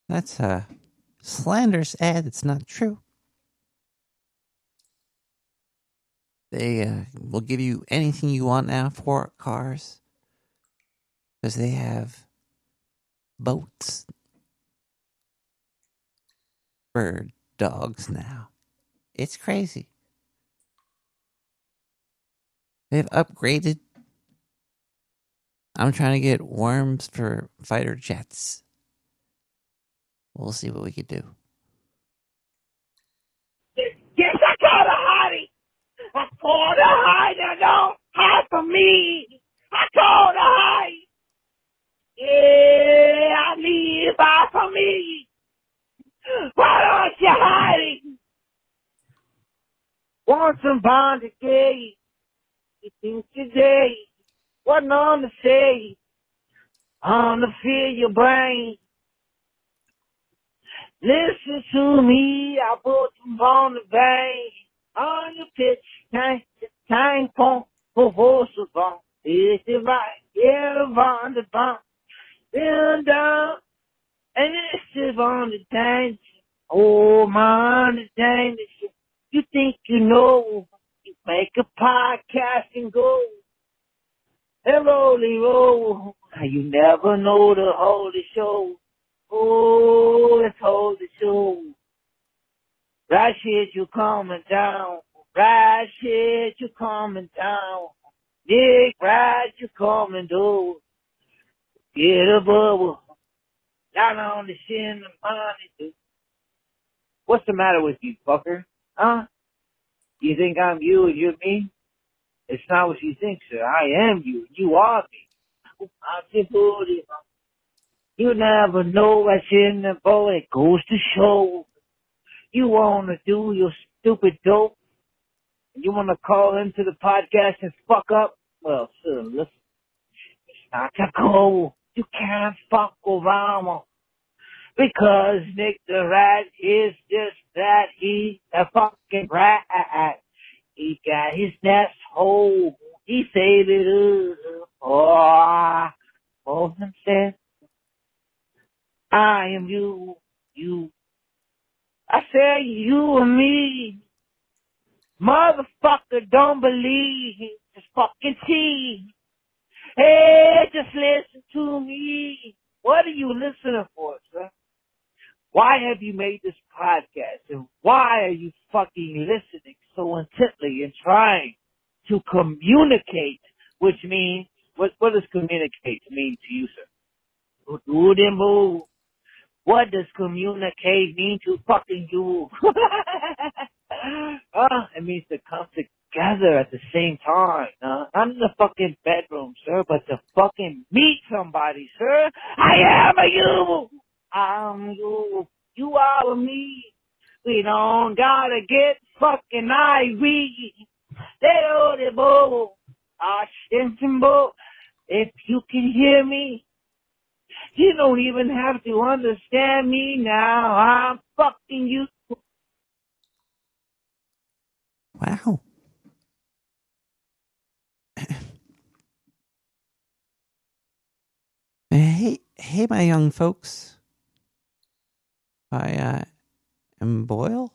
That's a slanderous ad. It's not true. They uh, will give you anything you want now for cars because they have boats for dogs now. It's crazy. They've upgraded. I'm trying to get worms for fighter jets. We'll see what we can do. Yes, I caught a hottie. I caught a hottie. Now don't hide from me. I caught a hottie. Yeah, I need buy from me. Why don't you hiding? Want some bond today? You think today? What on to say? On to feel your brain. Listen to me, I put them on the bank, on the pitch, tank, tank pump, for horse bone. Is it right? Yeah, on the bump, down, down, and this is on the dance. Oh, my, on the dance. You think you know, you make a podcast and go. And rolly roll, you never know the holy show. Oh, let's hold the. Right shit, you coming down. Right shit, you coming down. Nick, right, you coming down. Get a bubble. Down on the shin and money. What's the matter with you, fucker? Huh? You think I'm you and you're me? It's not what you think, sir. I am you. You are me. I'm you never know what's in the bowl. It goes to show. You want to do your stupid dope. You want to call into the podcast and fuck up? Well, sir, listen. It's not to go. You can't fuck around. Because Nick the Rat is just that. He's a fucking rat. He got his nest hole. He saved it up. For himself I am you, you. I said you and me. Motherfucker, don't believe. Just fucking tea. Hey, just listen to me. What are you listening for, sir? Why have you made this podcast? And why are you fucking listening so intently and trying to communicate? Which means, what, what does communicate mean to you, sir? Do them move. What does communicate mean to fucking you? uh, it means to come together at the same time. Uh, not in the fucking bedroom, sir, but to fucking meet somebody, sir. I am a you. I'm you. You are me. We don't gotta get fucking Ivy. They know the bull. If you can hear me, you don't even have to understand me now. I'm fucking you. Wow. hey, hey, my young folks. I uh, am Boyle.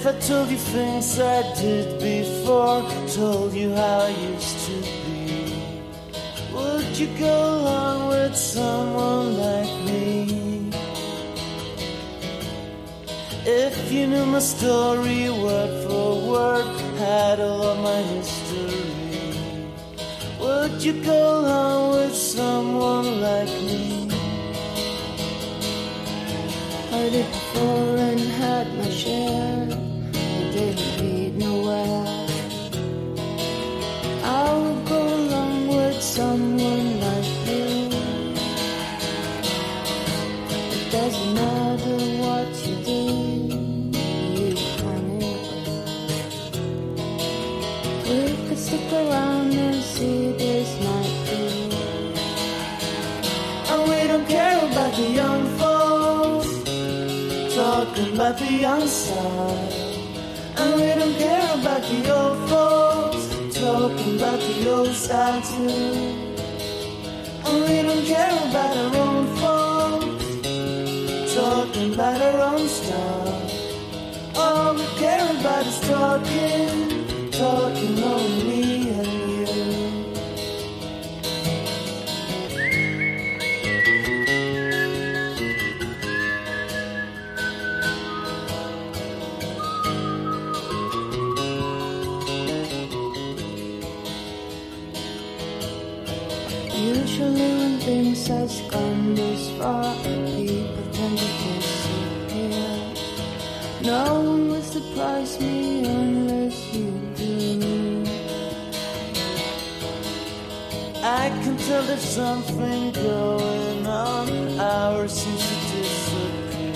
If I told you things I did before, told you how I used to be, would you go along with someone like me? If you knew my story word for word, had all of my history, would you go along with someone like me? Heard it before and had my share. Around and see this night through. And we don't care about the young folks talking about the young side. And we don't care about the old folks talking about the old side too. And we don't care about our own folks talking about our own stuff. All we care about is talking, talking only me and you. Usually when things has gone this far, people tend to disappear. No one will surprise me I tell there's something going on. Ours seems to disappear.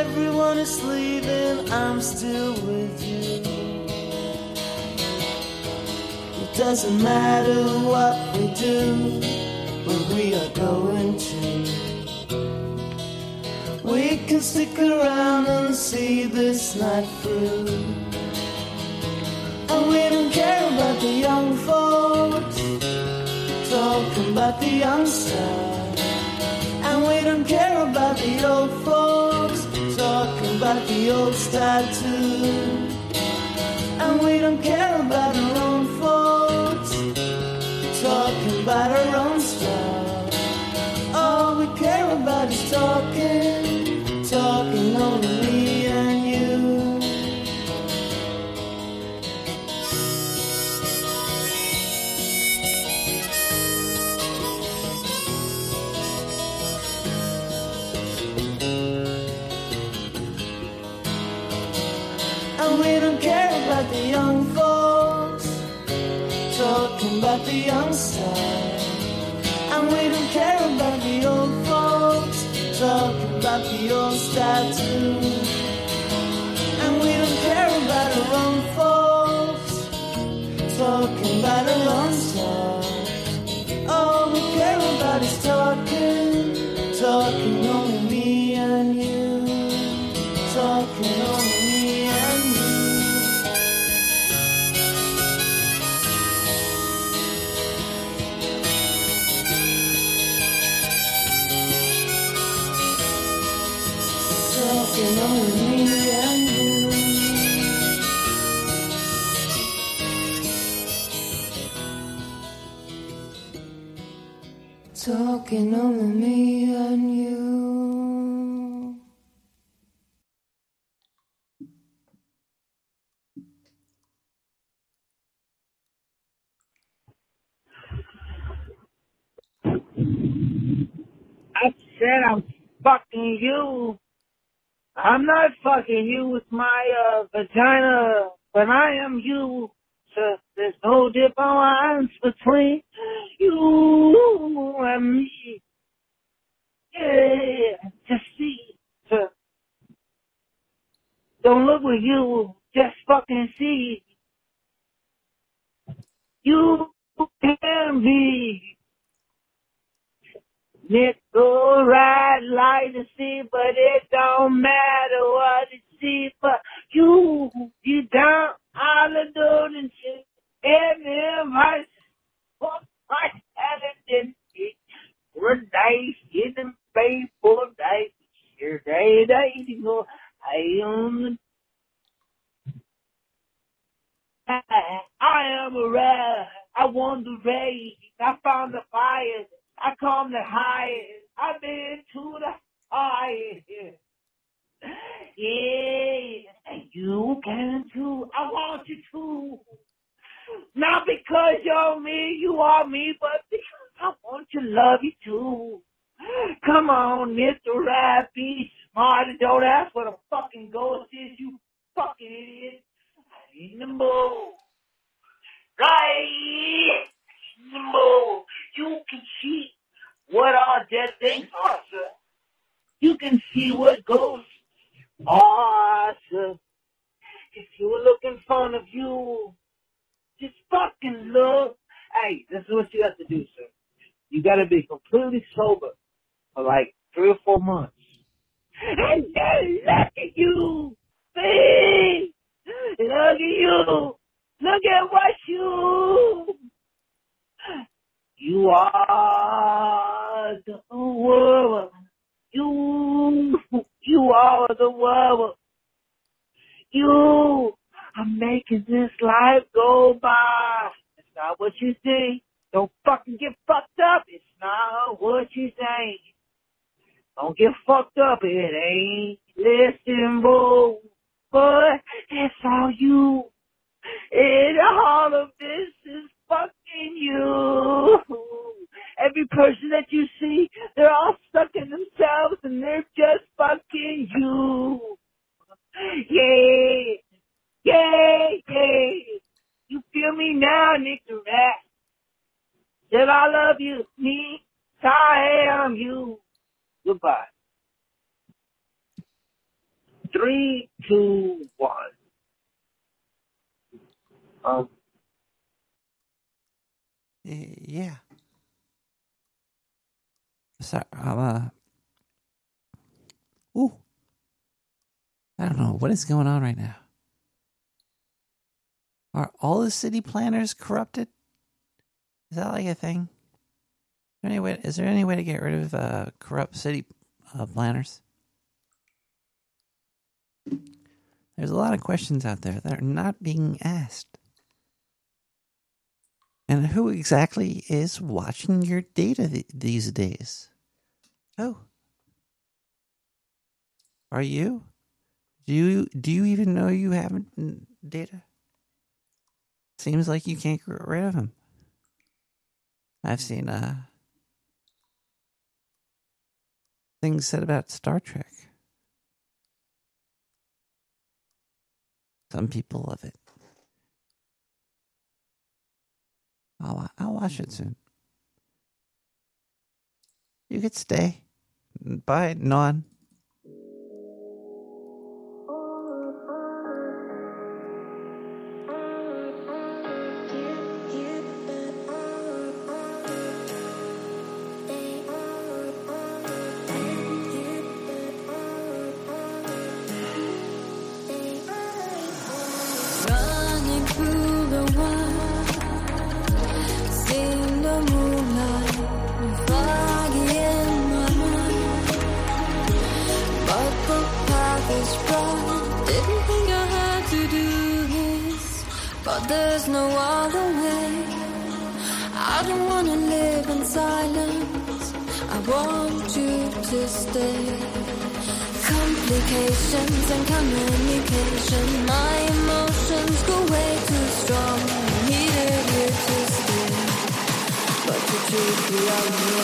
Everyone is leaving, I'm still with you. It doesn't matter what we do, where we are going to. We can stick around and see this night through. And we don't care about the young folks talking about the young side. And we don't care about the old folks talking about the old style too. And we don't care about our own folks talking about our own style. All we care about is talking, young. I'm not fucking you with my uh, vagina, but I am you. So there's no difference between you and me. Yeah, just see. So don't look with you, just fucking see. You can be nickel right like the sea, but it don't matter what it see. But you, you down all the doing and shit. And them I fuck my then we're nice in the faithful night. Here they they go. I am I am a rat. I won the race. I found the fire. I come the highest. I've been to the highest. Yeah, and you can too. I want you to. Not because you're me, you are me, but because I want to love you too. Come on, Mr. Rat, be smart and don't ask what a fucking ghost is, you fucking idiot. The mood. Right in mood. You can see what all dead things are, sir. You can see what ghosts are, sir. If you were looking fun of you, just fucking look. Hey, this is what you have to do, sir. You gotta be completely sober for like three or four months. And then look at you! See? Look at you! Look at what you... You are the world. You, you are the world. You are making this life go by. It's not what you think. Don't fucking get fucked up. It's not what you think. Don't get fucked up. It ain't listen, bro. But it's all you. And all of this is fucking you. Every person that you see, they're all stuck in themselves and they're just fucking you. Yeah. Yeah, yeah. You feel me now, Nick Rat? Said I love you, me, I am you. Goodbye. Three, two, one. Um, Yeah. Sorry, I'm, uh. Ooh. I don't know what is going on right now. Are all the city planners corrupted? Is that like a thing? Is there any way, is there any way to get rid of uh, corrupt city uh, planners? There's a lot of questions out there that are not being asked. And who exactly is watching your data th- these days? Oh. Are you? Do you do you even know you have data? Seems like you can't get rid of them. I've seen uh things said about Star Trek. Some people love it. I'll I'll watch it mm. soon. You could stay. Bye, non. Thank you.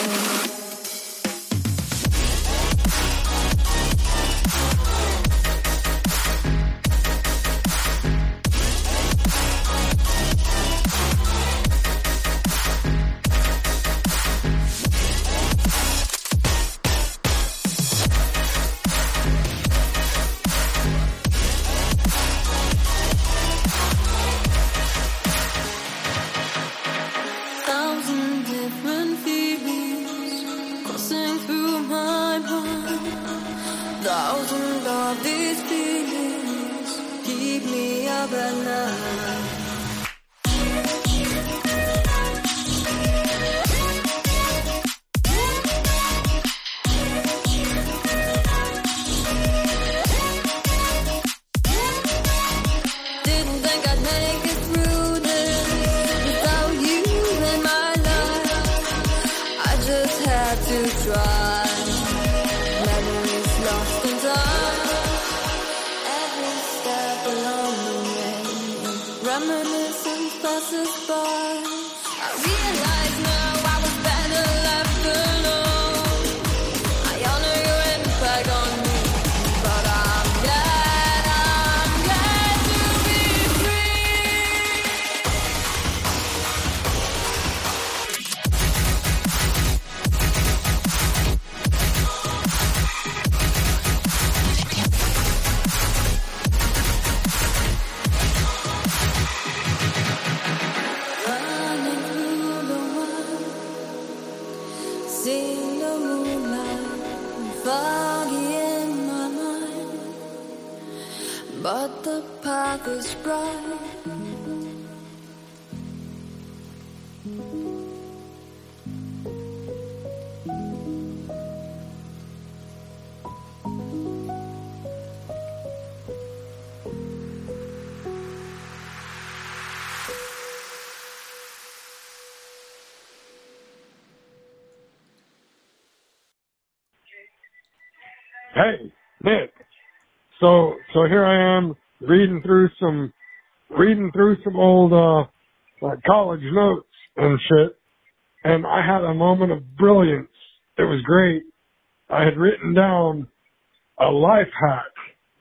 Life hack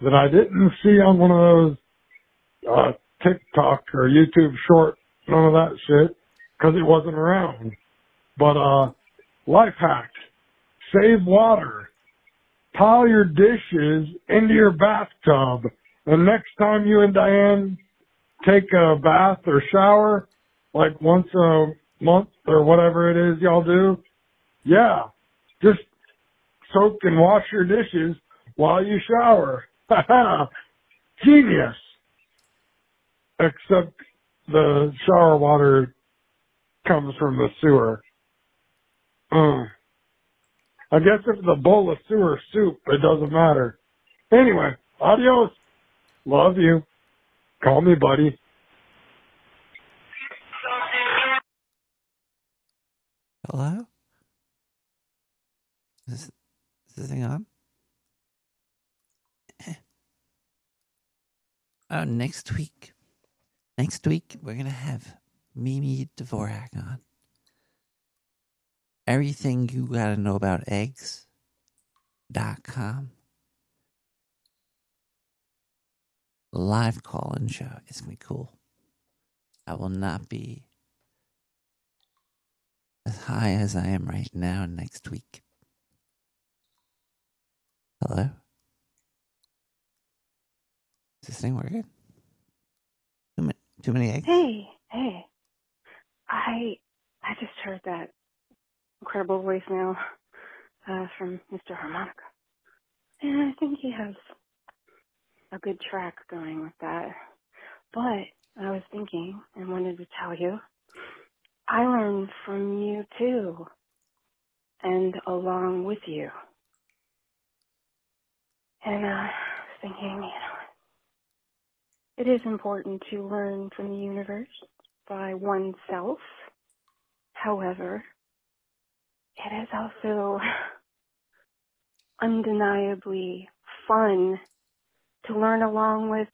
that I didn't see on one of those uh TikTok or YouTube short, none of that shit, because it wasn't around. But uh life hack. Save water pile your dishes into your bathtub. And next time you and Diane take a bath or shower, like once a month or whatever it is y'all do, yeah, just soak and wash your dishes while you shower. Genius. Except the shower water comes from the sewer. Uh. I guess if it's a bowl of sewer soup, it doesn't matter. Anyway, adios. Love you. Call me buddy. Hello? Is, is this thing on? Oh, next week. Next week, we're going to have Mimi Dvorak on. Everything you got to know about eggs. Dot com. Live call in show. It's going to be cool. I will not be as high as I am right now next week. Hello? Is this thing working? Too many, too many eggs? Hey, hey. I I just heard that incredible voicemail uh, from Mr. Harmonica. And I think he has a good track going with that. But I was thinking and wanted to tell you. I learned from you too, and along with you. And uh, I was thinking, you know, it is important to learn from the universe by oneself. However, it is also undeniably fun to learn along with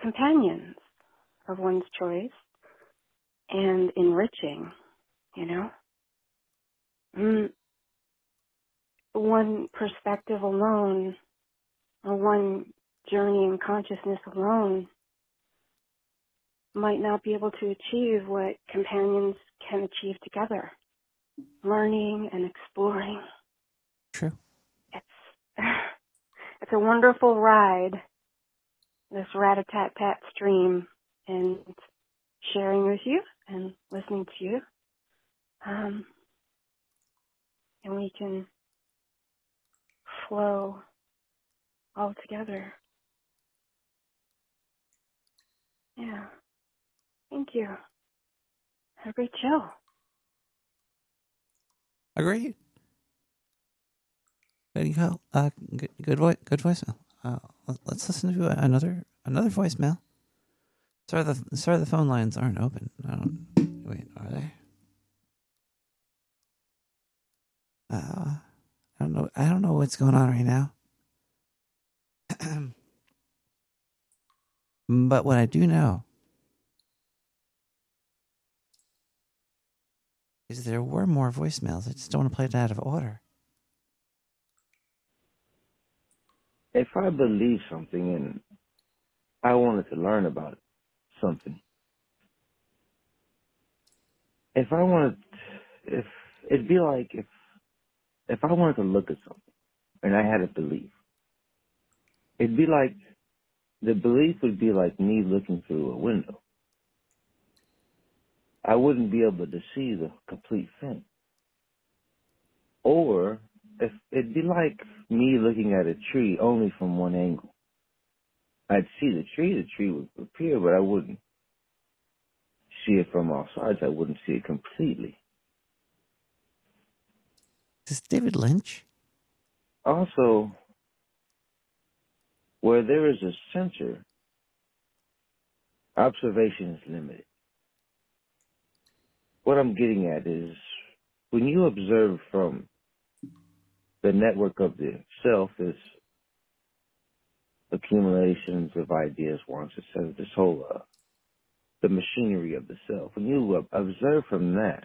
companions of one's choice and enriching, you know? Mm, one perspective alone, or one journey in consciousness alone, might not be able to achieve what companions can achieve together. Learning and exploring. True. It's a wonderful ride, this rat-a-tat-tat stream, and sharing with you and listening to you. Um, and we can flow all together. Yeah. Thank you. Have a great show. Agreed. There you go. Uh, good, good voice. Good voicemail. Uh, let- let's listen to another another voicemail. Sorry, the sorry the phone lines aren't open. I don't. Wait, are they? Uh, I don't know. I don't know what's going on right now. but what I do know is there were more voicemails. I just don't want to play it out of order. if I believe something and I wanted to learn about something, if I wanted, if it'd be like if if I wanted to look at something and I had a belief, it'd be like the belief would be like me looking through a window. I wouldn't be able to see the complete thing. Or if it'd be like me looking at a tree only from one angle. I'd see the tree, the tree would appear, but I wouldn't see it from all sides. I wouldn't see it completely. Is this David Lynch? Also, where there is a center, observation is limited. What I'm getting at is when you observe from the network of the self is accumulations of ideas, wants, etc. This whole uh, the machinery of the self. When you observe from that,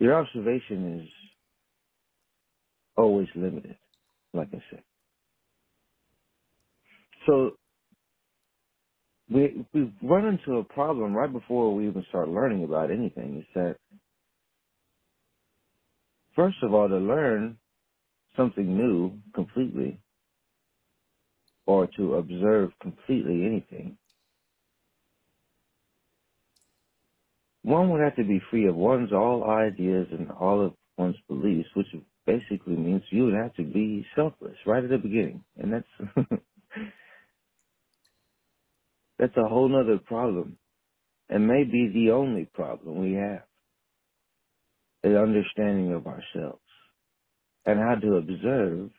your observation is always limited, like I said. So we we run into a problem right before we even start learning about anything. Is that first of all, to learn something new completely, or to observe completely anything, one would have to be free of one's all ideas and all of one's beliefs, which basically means you would have to be selfless right at the beginning. And that's that's a whole nother problem. And maybe the only problem we have. The understanding of ourselves and how to observe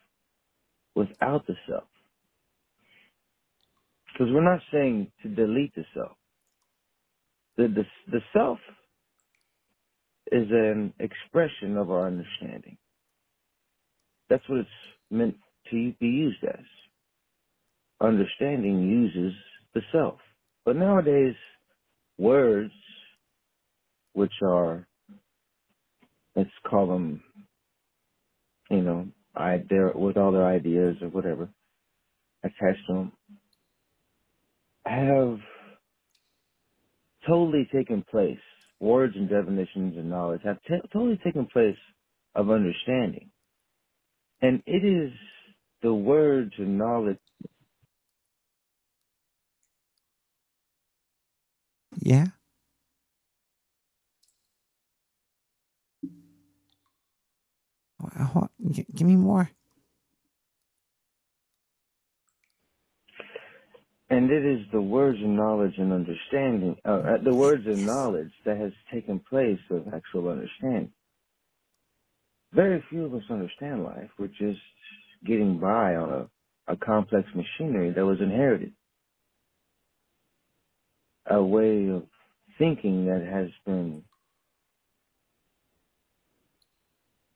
without the self. Because we're not saying to delete the self. The, the, the self is an expression of our understanding. That's what it's meant to be used as. Understanding uses the self. But nowadays, words, which are, let's call them, you know, I, they're, with all their ideas or whatever attached to them, have totally taken place. Words and definitions and knowledge have t- totally taken place of understanding. And it is the words and knowledge Yeah. Wha- wha- g- Give me more. And it is the words of knowledge and understanding, uh, uh, the words of knowledge that has taken place of actual understanding. Very few of us understand life. We're just getting by on a, a complex machinery that was inherited. A way of thinking that has been,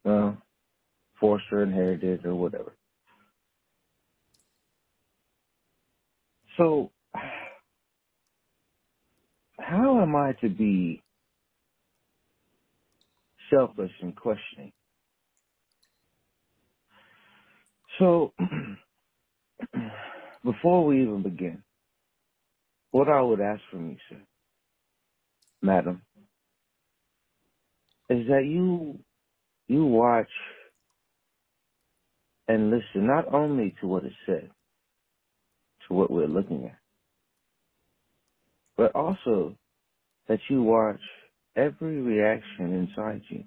well, forced or inherited or whatever. So, how am I to be selfless in questioning? So, before we even begin, what I would ask from you, sir, madam, is that you you watch and listen not only to what is said, to what we're looking at, but also that you watch every reaction inside you.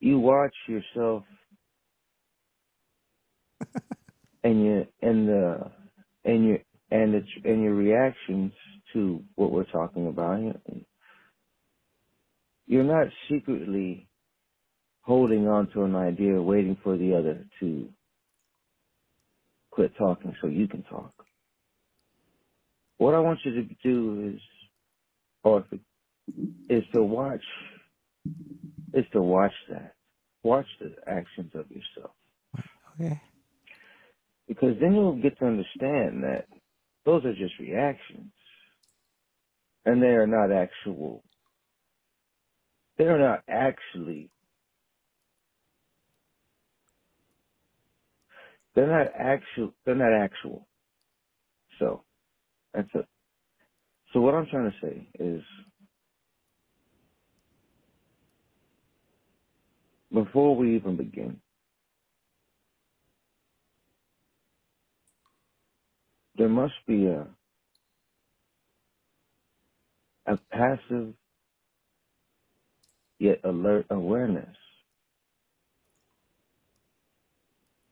You watch yourself and your and the and your and the, and your reactions to what we're talking about. You're not secretly holding on to an idea, waiting for the other to quit talking so you can talk. What I want you to do is, or is to watch, is to watch that. Watch the actions of yourself. Okay. Because then you'll get to understand that those are just reactions. And they are not actual, they are not actually They're not actual. They're not actual. So that's it. So what I'm trying to say is, before we even begin, there must be a a passive yet alert awareness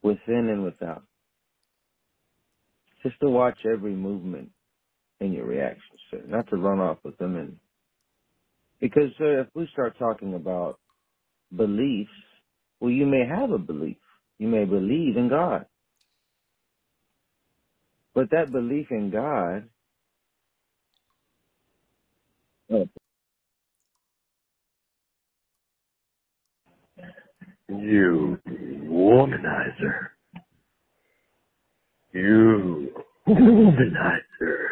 within and without. Just to watch every movement in your reactions, sir. Not to run off with them and because sir, if we start talking about beliefs, well you may have a belief. You may believe in God. But that belief in God You womanizer. You womanizer.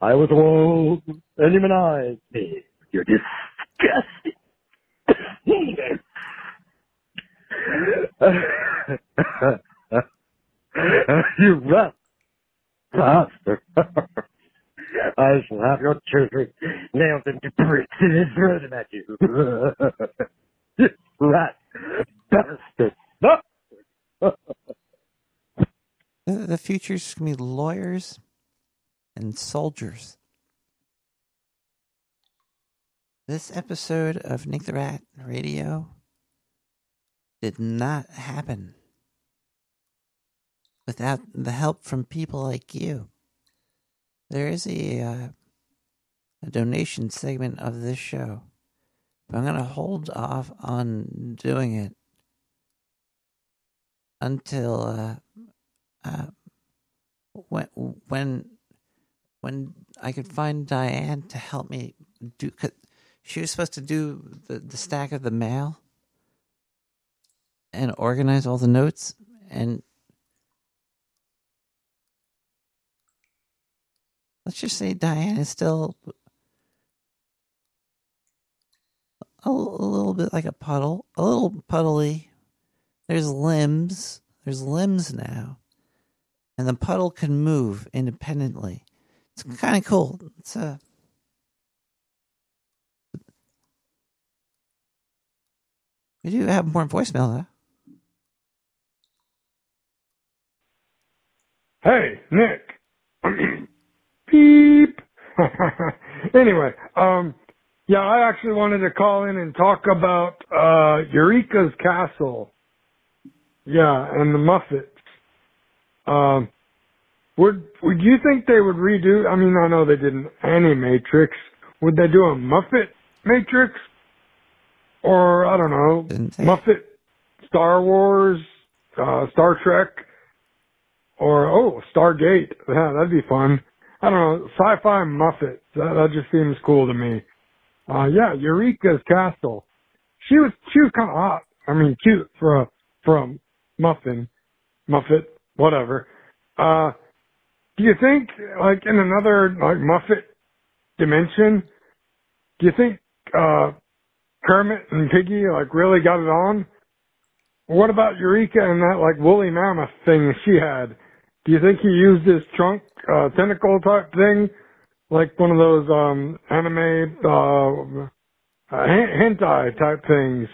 I was wrong, and you humanized me. You're disgusting. you rat bastard. I shall have your children nailed into bricks and throw them at you. rat bastard. The future's gonna be lawyers and soldiers. This episode of Nick the Rat Radio did not happen without the help from people like you. There is a, uh, a donation segment of this show, but I'm going to hold off on doing it until uh, uh, when when when I could find Diane to help me do. Cause she was supposed to do the, the stack of the mail and organize all the notes, and let's just say Diane is still a, a little bit like a puddle, a little puddly. There's limbs. There's limbs now. And the puddle can move independently. It's kind of cool. It's a. We do have more voicemail though. Hey, Nick. Beep. anyway, um, yeah, I actually wanted to call in and talk about uh Eureka's Castle. Yeah, and the Muffets. Um, would would you think they would redo? I mean, I know they did an Animatrix. Would they do a Muffet Matrix? Or I don't know, Muppet Star Wars, uh, Star Trek, or oh, Stargate. Yeah, that'd be fun. I don't know, sci-fi Muppet. That, that just seems cool to me. Uh, yeah, Eureka's Castle. She was she was kind of hot. I mean, cute for a a muffin, Muffet, whatever. Uh, do you think like in another like Muffet dimension? Do you think uh Kermit and Piggy like really got it on? What about Eureka and that like woolly mammoth thing she had? Do you think he used his trunk uh, tentacle type thing, like one of those um anime uh, uh hen- hentai type things?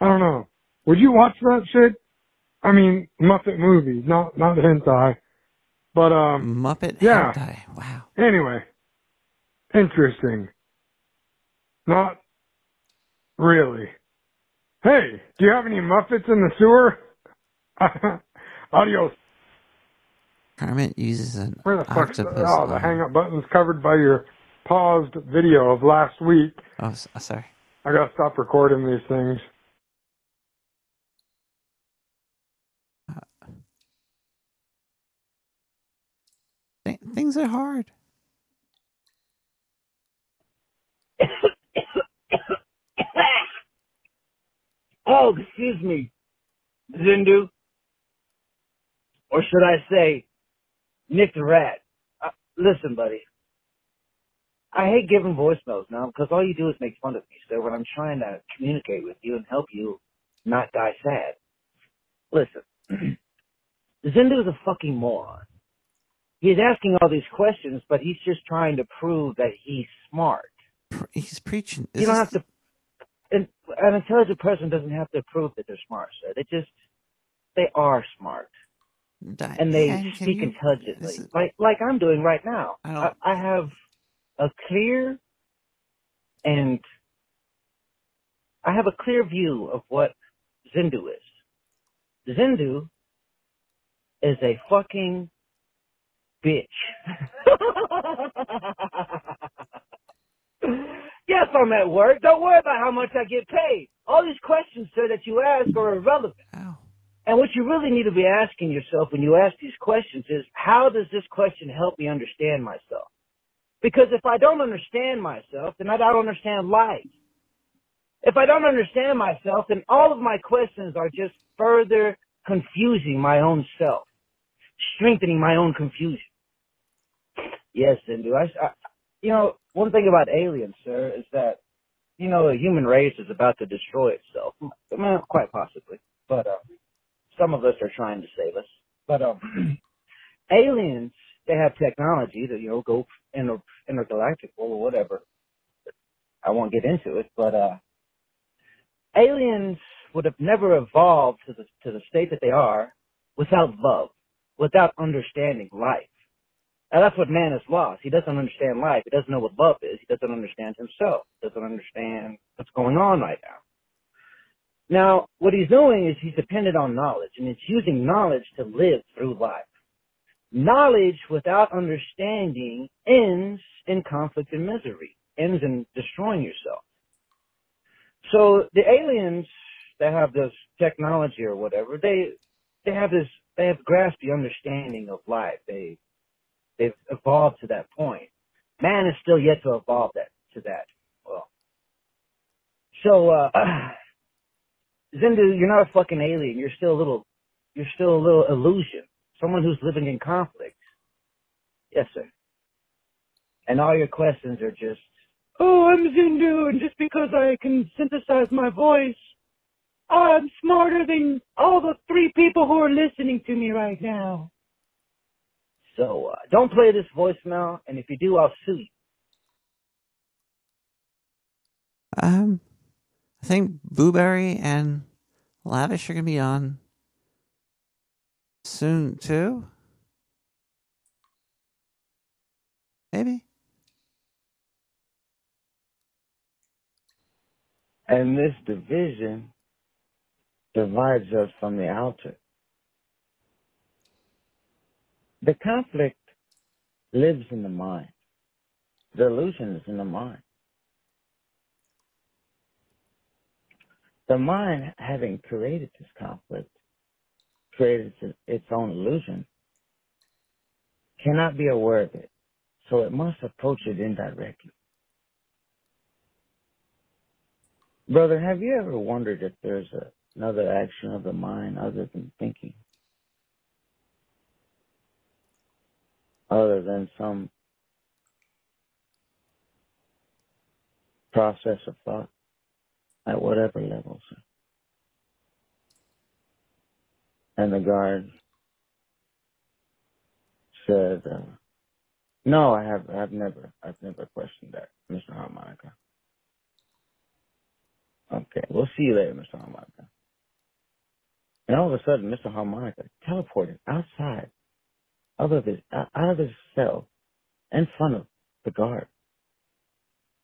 I don't know. Would you watch that shit? I mean, Muppet movies, not not hentai, but um Muppet yeah. hentai. Wow. Anyway, interesting. Not really. Hey, do you have any Muppets in the sewer? Adios. Kermit uses an Where the fuck's the, octopus. oh, the arm. hang up button's covered by your paused video of last week. Oh, s- oh, sorry. I gotta stop recording these things. Th- things are hard. Oh, excuse me, Zindu. Or should I say, Nick the Rat. Uh, listen, buddy. I hate giving voicemails now because all you do is make fun of me, sir, when I'm trying to communicate with you and help you not die sad. Listen, Zindu is a fucking moron. He's asking all these questions, but he's just trying to prove that he's smart. He's preaching. You don't have to. An, intelligent person doesn't have to prove that they're smart, sir. They just they are smart, and they speak you- intelligently, like like I'm doing right now. I I, I have a clear and I have a clear view of what Zindu is. Zindu is a fucking bitch. yes, I'm at work. Don't worry about how much I get paid. All these questions, sir, that you ask are irrelevant. And what you really need to be asking yourself when you ask these questions is, how does this question help me understand myself? Because if I don't understand myself, then I don't understand life. If I don't understand myself, then all of my questions are just further confusing my own self, strengthening my own confusion. Yes, Zindu. I, I, you know, one thing about aliens, sir, is that, you know, the human race is about to destroy itself. Well, quite possibly. But, uh, some of us are trying to save us. But, um, aliens, they have technology to, you know, go inter- intergalactic or whatever. I won't get into it, but, uh, aliens would have never evolved to the, to the state that they are without love, without understanding life. Now that's what man has lost. He doesn't understand life. He doesn't know what love is. He doesn't understand himself. He doesn't understand what's going on right now. Now, what he's doing is he's dependent on knowledge, and he's using knowledge to live through life. Knowledge without understanding ends in conflict and misery, ends in destroying yourself. So the aliens that have this technology or whatever, they they have this they have grasped the understanding of life. They they've evolved to that point. Man is still yet to evolve that to that. Well, so uh, Zindu, you're not a fucking alien. You're still a little, you're still a little illusion. Someone who's living in conflict. Yes, sir. And all your questions are just, oh, I'm Zindu, and just because I can synthesize my voice, I'm smarter than all the three people who are listening to me right now. So uh, don't play this voicemail, and if you do, I'll sue you. Um, I think Blueberry and Lavish are gonna be on soon too. Maybe. And this division divides us from the outer. The conflict lives in the mind. The illusion is in the mind. The mind, having created this conflict, created its- own illusion, cannot be aware of it, so it must approach it indirectly. Brother, have you ever wondered if there's a, another action of the mind other than thinking? Other than some process of thought at whatever levels. And the guard said, uh, no, I have, I've never, I've never questioned that, Mr. Harmonica. Okay, we'll see you later, Mr. Harmonica. And all of a sudden, Mr. Harmonica teleported outside out of his, uh, out of his cell in front of the guard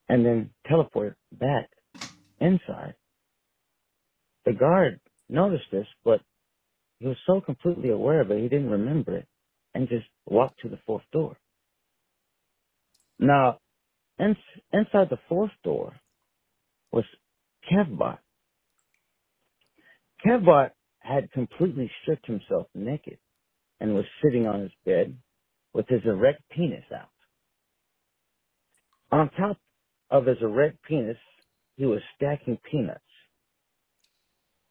and then teleported back inside. The guard noticed this, but he was so completely aware of it, he didn't remember it and just walked to the fourth door. Now, in, inside the fourth door was Kevbot. Kevbot had completely stripped himself naked and was sitting on his bed with his erect penis out. On top of his erect penis, he was stacking peanuts,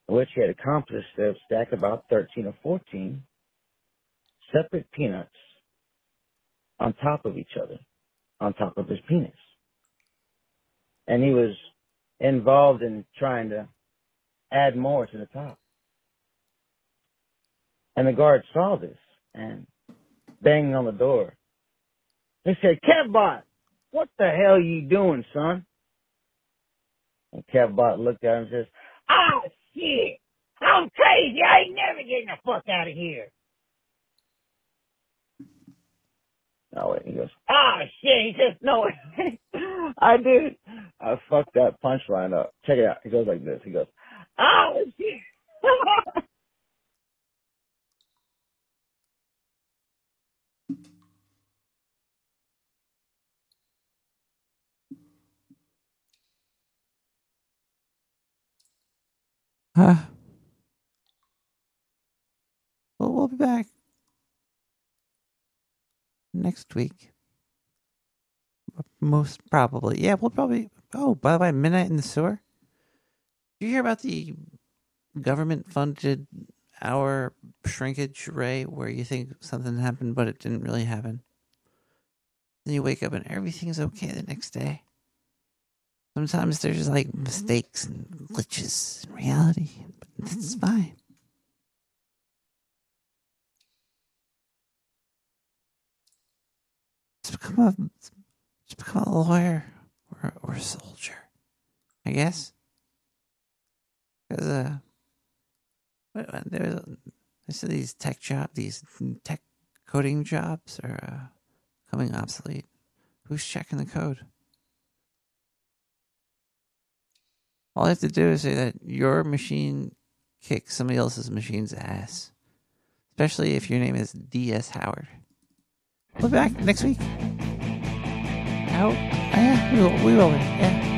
which he had accomplished to stack about 13 or 14 separate peanuts on top of each other, on top of his penis. And he was involved in trying to add more to the top. And the guard saw this and banging on the door. They said, Kevbot, what the hell you doing, son? And Kevbot looked at him and says, Oh shit! I'm crazy! I ain't never getting the fuck out of here! No, wait, he goes, Ah shit! He says, No. I did. I fucked that punchline up. Check it out. He goes like this. He goes, Oh shit! Huh? Well, we'll be back next week. Most probably. Yeah, we'll probably. Oh, by the way, Midnight in the Sewer. Did you hear about the government funded hour shrinkage ray where you think something happened, but it didn't really happen? Then you wake up and everything's okay the next day. Sometimes there's like mistakes and glitches in reality, but it's fine. Just become a just become a lawyer or or a soldier, I guess. Because uh, what- what- there's I said these tech job, these tech coding jobs are uh, becoming obsolete. Who's checking the code? All I have to do is say that your machine kicks somebody else's machine's ass. Especially if your name is D.S. Howard. We'll be back next week. Out. Oh yeah, we will. We will. Yeah.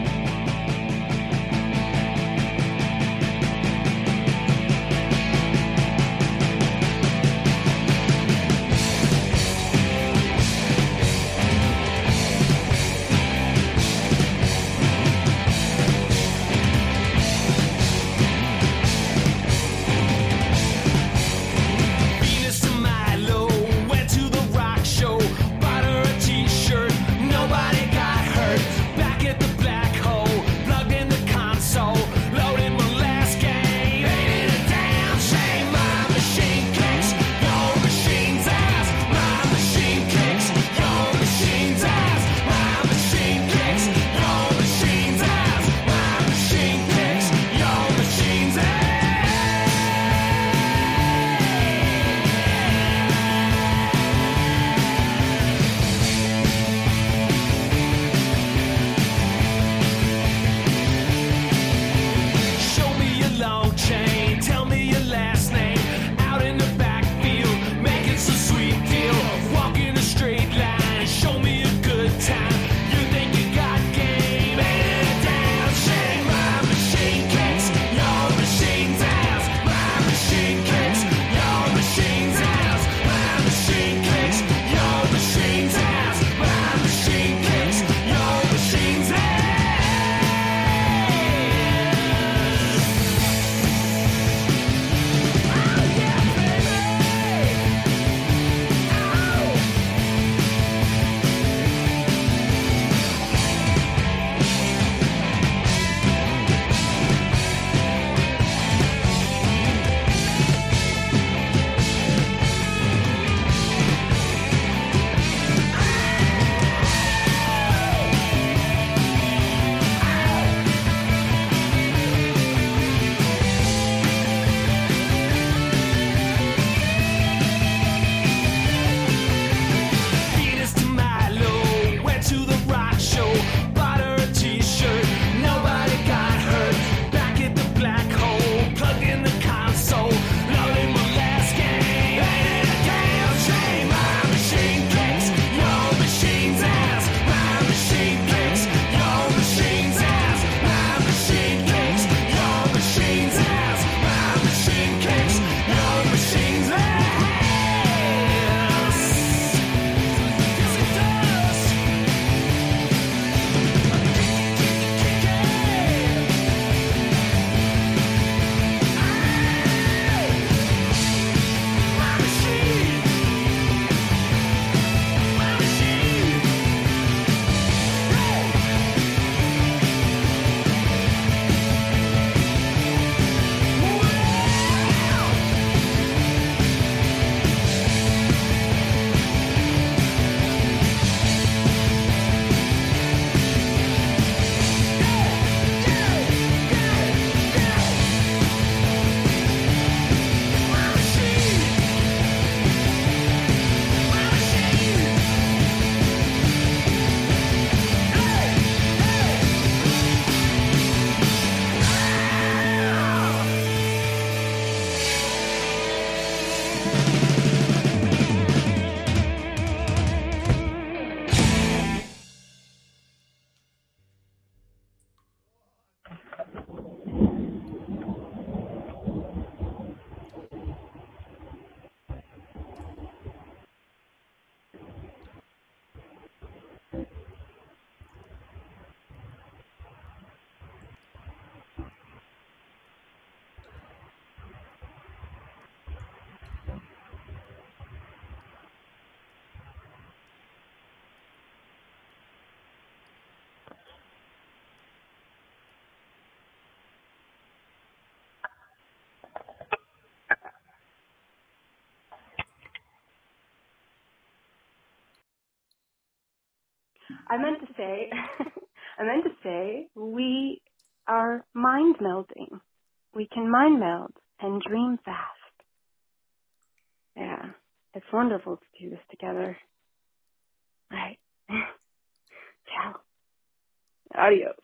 I meant to say, I meant to say, we are mind melding. We can mind meld and dream fast. Yeah, it's wonderful to do this together. Right. Ciao. Adios.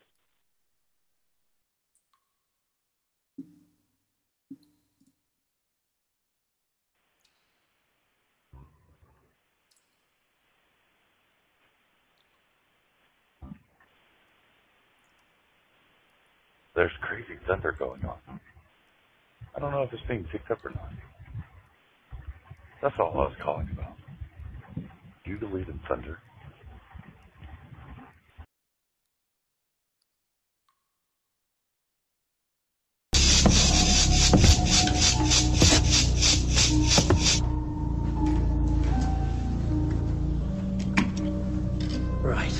There's crazy thunder going on. I don't know if it's being picked up or not. That's all I was calling about. Do you believe in thunder? Right.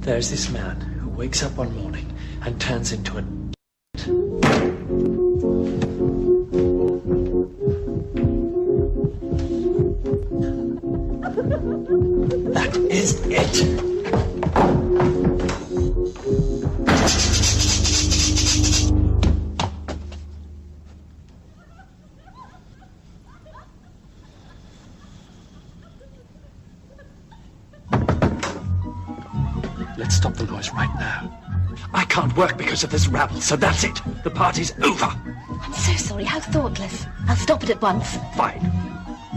There's this man who wakes up one morning and turns into a. That is it. Can't work because of this rabble, so that's it. The party's over. I'm so sorry, how thoughtless. I'll stop it at once. Fine.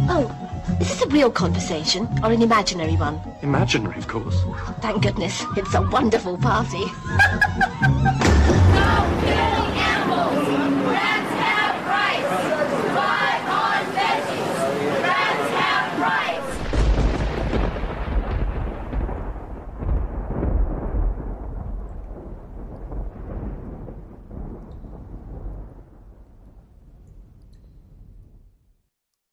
Oh, is this a real conversation or an imaginary one? Imaginary, of course. Thank goodness, it's a wonderful party.